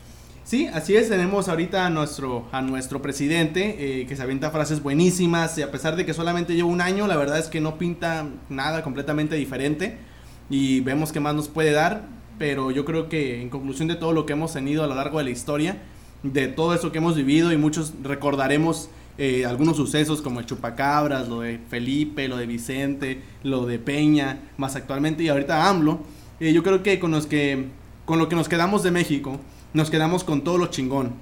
Sí, así es, tenemos ahorita a nuestro, a nuestro presidente eh, que se avienta frases buenísimas y a pesar de que solamente lleva un año, la verdad es que no pinta nada completamente diferente y vemos qué más nos puede dar, pero yo creo que en conclusión de todo lo que hemos tenido a lo largo de la historia, de todo eso que hemos vivido y muchos recordaremos eh, algunos sucesos como el chupacabras, lo de Felipe, lo de Vicente, lo de Peña, más actualmente y ahorita AMLO, eh, yo creo que con los que con lo que nos quedamos de México, nos quedamos con todo lo chingón.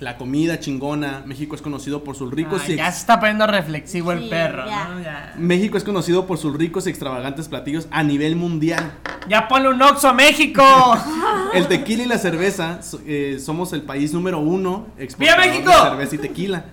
La comida chingona, México es conocido por sus ricos Ah, y ya se está poniendo reflexivo el perro, ya. ¿no? Ya. México es conocido por sus ricos y extravagantes platillos a nivel mundial. Ya ponle un Oxxo a México. El tequila y la cerveza, eh, somos el país número uno exportador México! de cerveza y tequila.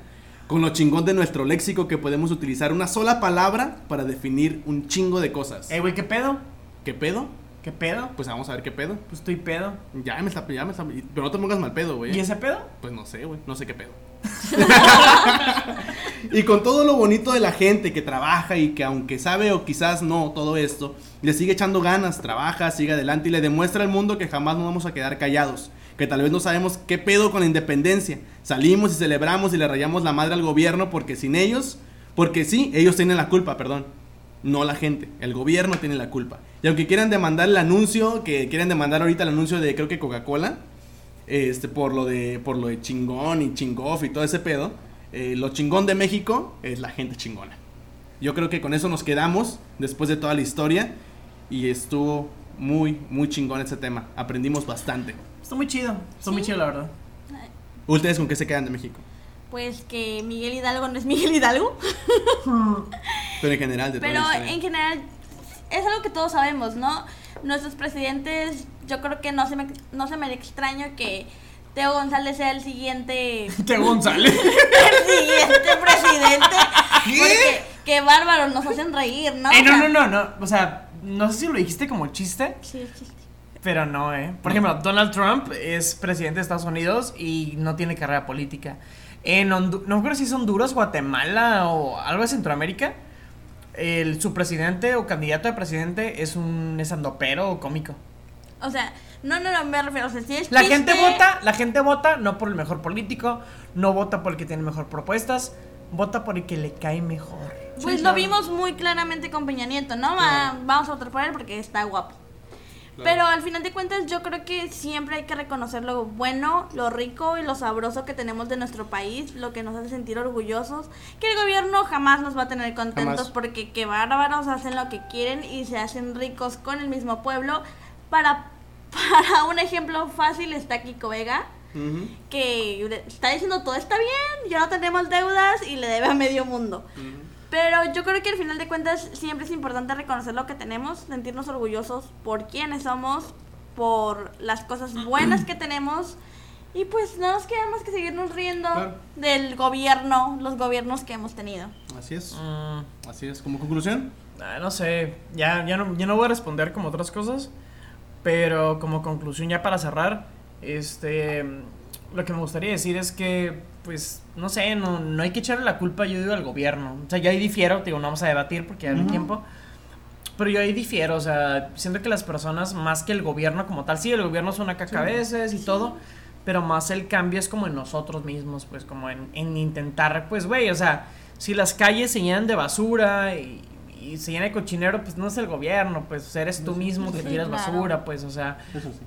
Con lo chingón de nuestro léxico que podemos utilizar una sola palabra para definir un chingo de cosas. Eh, güey, ¿qué pedo? ¿Qué pedo? ¿Qué pedo? Pues vamos a ver qué pedo. Pues estoy pedo. Ya me está, ya me está, pero no te pongas mal pedo, güey. ¿Y ese pedo? Pues no sé, güey, no sé qué pedo. y con todo lo bonito de la gente que trabaja y que aunque sabe o quizás no todo esto, le sigue echando ganas, trabaja, sigue adelante y le demuestra al mundo que jamás nos vamos a quedar callados. Que tal vez no sabemos qué pedo con la independencia. Salimos y celebramos y le rayamos la madre al gobierno porque sin ellos, porque sí, ellos tienen la culpa, perdón. No la gente, el gobierno tiene la culpa. Y aunque quieran demandar el anuncio, que quieren demandar ahorita el anuncio de creo que Coca-Cola, este, por lo de, por lo de chingón y chingoff y todo ese pedo, eh, lo chingón de México es la gente chingona. Yo creo que con eso nos quedamos después de toda la historia y estuvo muy, muy chingón ese tema. Aprendimos bastante. Está muy chido. Está muy chido, la verdad. ¿Ustedes con qué se quedan de México? Pues que Miguel Hidalgo no es Miguel Hidalgo. Pero en general, de Pero en general es algo que todos sabemos, ¿no? Nuestros presidentes, yo creo que no se me, no se me extraño que Teo González sea el siguiente ¿Qué González? el siguiente presidente. Porque qué bárbaro, nos hacen reír, ¿no? Eh, no, no, no, no. O sea, no sé si lo dijiste como chiste, Sí, es chiste. pero no, ¿eh? Por ejemplo, Donald Trump es presidente de Estados Unidos y no tiene carrera política. En Hondu- no creo si es Honduras, Guatemala o algo de Centroamérica. El, su presidente o candidato a presidente es un estandopero o cómico. O sea, no, no, no me refiero. O sea, si es La chiste, gente vota, la gente vota no por el mejor político, no vota por el que tiene mejor propuestas, vota por el que le cae mejor. Pues Sí, lo claro. vimos muy claramente con Peña Nieto, ¿no? Va- vamos a votar por él porque está guapo. Pero al final de cuentas yo creo que siempre hay que reconocer lo bueno, lo rico y lo sabroso que tenemos de nuestro país, lo que nos hace sentir orgullosos, que el gobierno jamás nos va a tener contentos Jamás. porque que bárbaros hacen lo que quieren y se hacen ricos con el mismo pueblo. Para, para un ejemplo fácil está Kiko Vega, Ujú. que le- está diciendo todo está bien, ya no tenemos deudas y le debe a medio mundo. Pero yo creo que al final de cuentas siempre es importante reconocer lo que tenemos, sentirnos orgullosos por quiénes somos, por las cosas buenas que tenemos. Y pues no nos queda más que seguirnos riendo Claro. del gobierno, los gobiernos que hemos tenido. Así es. Mm, Así es. Como conclusión, ah, no sé, ya, ya, no, ya no voy a responder como otras cosas, pero como conclusión ya para cerrar, este, lo que me gustaría decir es que, pues, no sé, no, no hay que echarle la culpa, yo digo, al gobierno. O sea, yo ahí difiero, te digo, no vamos a debatir porque ya no hay tiempo. Pero yo ahí difiero, o sea, siento que las personas, más que el gobierno como tal, sí, el gobierno es una caca a veces y todo, pero más el cambio es como en nosotros mismos, pues como en, en intentar, pues, güey, o sea, si las calles se llenan de basura y, y se llena de cochinero, pues no es el gobierno, pues eres tú mismo que tiras claro. basura, pues, o sea, eso sí.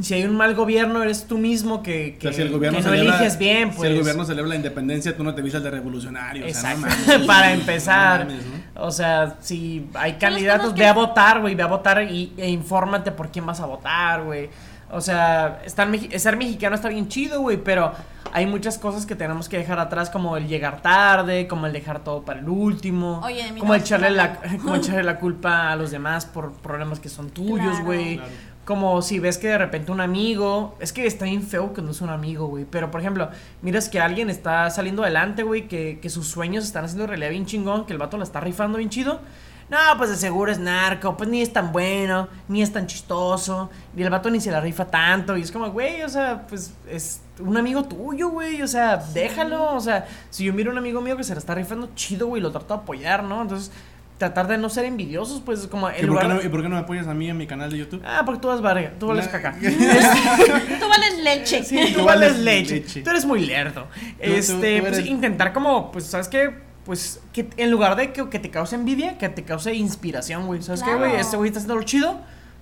Si hay un mal gobierno, eres tú mismo que, O que, sea, si el gobierno que no celebra- eliges bien, pues. Si el gobierno celebra la independencia, tú no te vistas de revolucionario. o sea, no mames. Para No empezar. mames, ¿no? O sea, si hay candidatos, que ve a votar, güey, ve a votar y, e infórmate por quién vas a votar, güey. O sea, estar, meji- ser mexicano está bien chido, güey, pero hay muchas cosas que tenemos que dejar atrás, como el llegar tarde, como el dejar todo para el último, Oye, como echarle la, como echarle la culpa a los demás por problemas que son tuyos, Claro. güey. Claro. Como si ves que de repente un amigo, es que está bien feo que no es un amigo, güey, pero por ejemplo, miras que alguien está saliendo adelante, güey, que, que sus sueños están haciendo realidad bien chingón, que el vato la está rifando bien chido. No, pues de seguro es narco, pues ni es tan bueno, ni es tan chistoso, y el vato ni se la rifa tanto, y es como, güey, o sea, pues es un amigo tuyo, güey, o sea, déjalo, o sea, si yo miro a un amigo mío que se la está rifando chido, güey, lo trato de apoyar, ¿no? Entonces, tratar de no ser envidiosos, pues como ¿Y en por, qué lugar... no, ¿Y por qué no me apoyas a mí en mi canal de YouTube? Ah, porque tú vas verga, tú vales caca. Tú vales leche. Sí, tú Tú vales vales leche. leche. Tú eres muy lerdo. tú Este, pues eres- intentar como, pues, ¿sabes qué? Pues que en lugar de que, que te cause envidia, que te cause inspiración, güey. ¿Sabes qué, güey? Claro. Este güey está haciendo lo chido.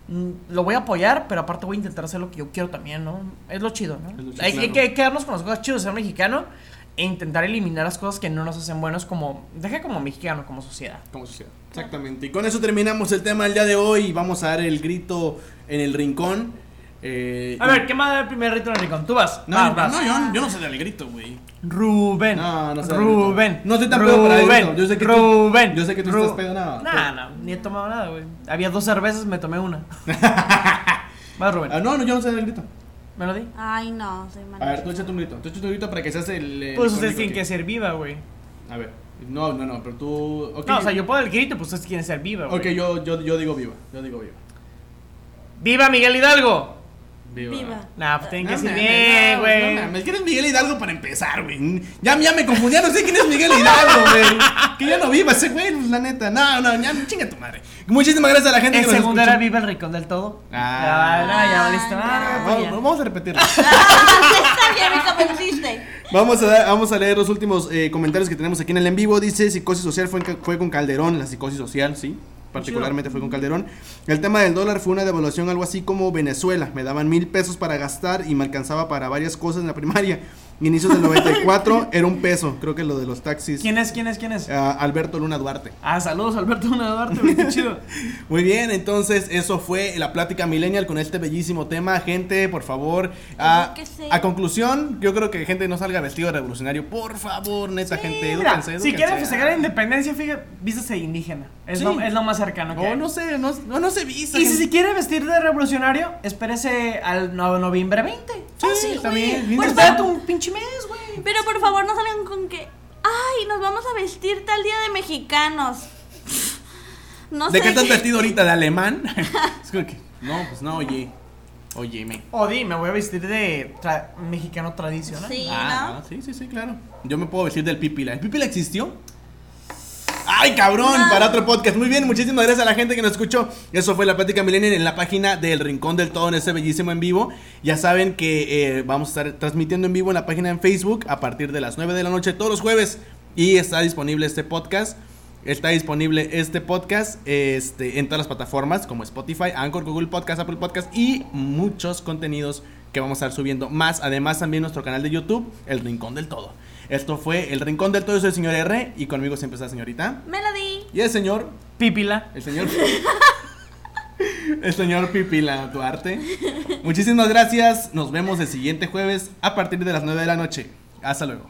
mm, Lo voy a apoyar, pero aparte voy a intentar hacer lo que yo quiero también, ¿no? Es lo chido, ¿no? Es lo chido, hay, hay claro. que hay que quedarnos con las cosas chidas de ser mexicano e intentar eliminar las cosas que no nos hacen buenos como, deja como mexicano, como sociedad. Como sociedad. Exactamente. Y con eso terminamos el tema del día de hoy. Vamos a dar el grito en el rincón. Eh, A ver, ¿qué más da el primer rito en el rincón? Tú vas. No, vas, no, vas. no, yo, yo no sé del grito, güey. Rubén. No, no sé. Rubén. No estoy tan pedo para Rubén. Yo sé que tú- Rubén. yo sé que tú Ru- estás pedo, no. Nah, no, ni he tomado nada, güey. Había dos cervezas, me tomé una. Vas, Rubén. Ah, no, no, yo no sé del grito. Melody. Ay, no, soy A ver, tú échate un grito. Tú échate un grito para que seas el. el Pues tienen aquí. que ser viva, güey. A ver. No, no, no, pero tú. No, o sea, yo puedo el grito, pues ustedes quieren ser viva, güey. Ok, yo, yo, yo digo viva. Yo digo viva. ¡Viva Miguel Hidalgo! Viva. Nah, pues tienen que No bien, no, güey. No mames, ¿quién es Miguel Hidalgo para empezar, güey? Ya, ya me confundí, ya no sé quién es Miguel Hidalgo, güey. Que ya no viva ese güey, pues, la neta. No, no, ya chinga tu madre. Muchísimas gracias a la gente El que nos segundo era Viva el Rincón del Todo. Ah. ya, no, ya valiste. Ah, Ah, Vamos, a repetirlo. Está bien, me convenciste. Vamos a, dar- vamos a leer los últimos eh, comentarios que tenemos aquí en el en vivo. Dice, psicosis social fue, en fue con Calderón, la psicosis social, sí. Particularmente fue con Calderón. El tema del dólar fue una devaluación algo así como Venezuela. Me daban mil pesos para gastar y me alcanzaba para varias cosas en la primaria. Inicios del 94 era un peso. Creo que lo de los taxis. ¿Quién es? ¿Quién es? ¿Quién es? Ah, Alberto Luna Duarte. Ah, saludos, Alberto Luna Duarte, qué chido. Muy bien, entonces eso fue la plática millennial con este bellísimo tema. Gente, por favor, a, conclusión, yo creo que gente no salga vestido de revolucionario. Por favor, neta, gente, Mira, edúquense, si edúquense. quieren festejar la independencia, fíjate, vístase indígena. Es, Sí. lo, es lo más cercano que No, hay. no sé, no, no, no se vista. Y si se gente. quiere vestir de revolucionario, espérese al no- noviembre 20. Sí, Fácil, también. Pues semana. un pinche mes, güey. Pero por favor, no salgan con que. Ay, nos vamos a vestir tal día de mexicanos. No ¿De sé. qué estás vestido ahorita? ¿De alemán? es como que, no, pues no, oye. Óyeme. O di, me voy a vestir de tra- mexicano tradicional. Sí, Ah, ¿no? ah, sí, sí, sí, claro. Yo me puedo vestir del pipila. ¿El pipila existió? ¡Ay, cabrón! No. Para otro podcast. Muy bien, muchísimas gracias a la gente que nos escuchó. Eso fue la plática millennial en la página del Rincón del Todo en este bellísimo en vivo. Ya saben que eh, vamos a estar transmitiendo en vivo en la página en Facebook a partir de las 9 de la noche todos los jueves. Y está disponible este podcast. Está disponible este podcast este, en todas las plataformas como Spotify, Anchor, Google Podcast, Apple Podcast y muchos contenidos que vamos a estar subiendo más. Además también nuestro canal de YouTube, El Rincón del Todo. Esto fue El Rincón del Todo, yo soy el señor R y conmigo siempre está la señorita. Melody. Y el señor, Pípila. el señor... El señor Pipila Duarte. Muchísimas gracias. Nos vemos el siguiente jueves a partir de las 9 de la noche. Hasta luego.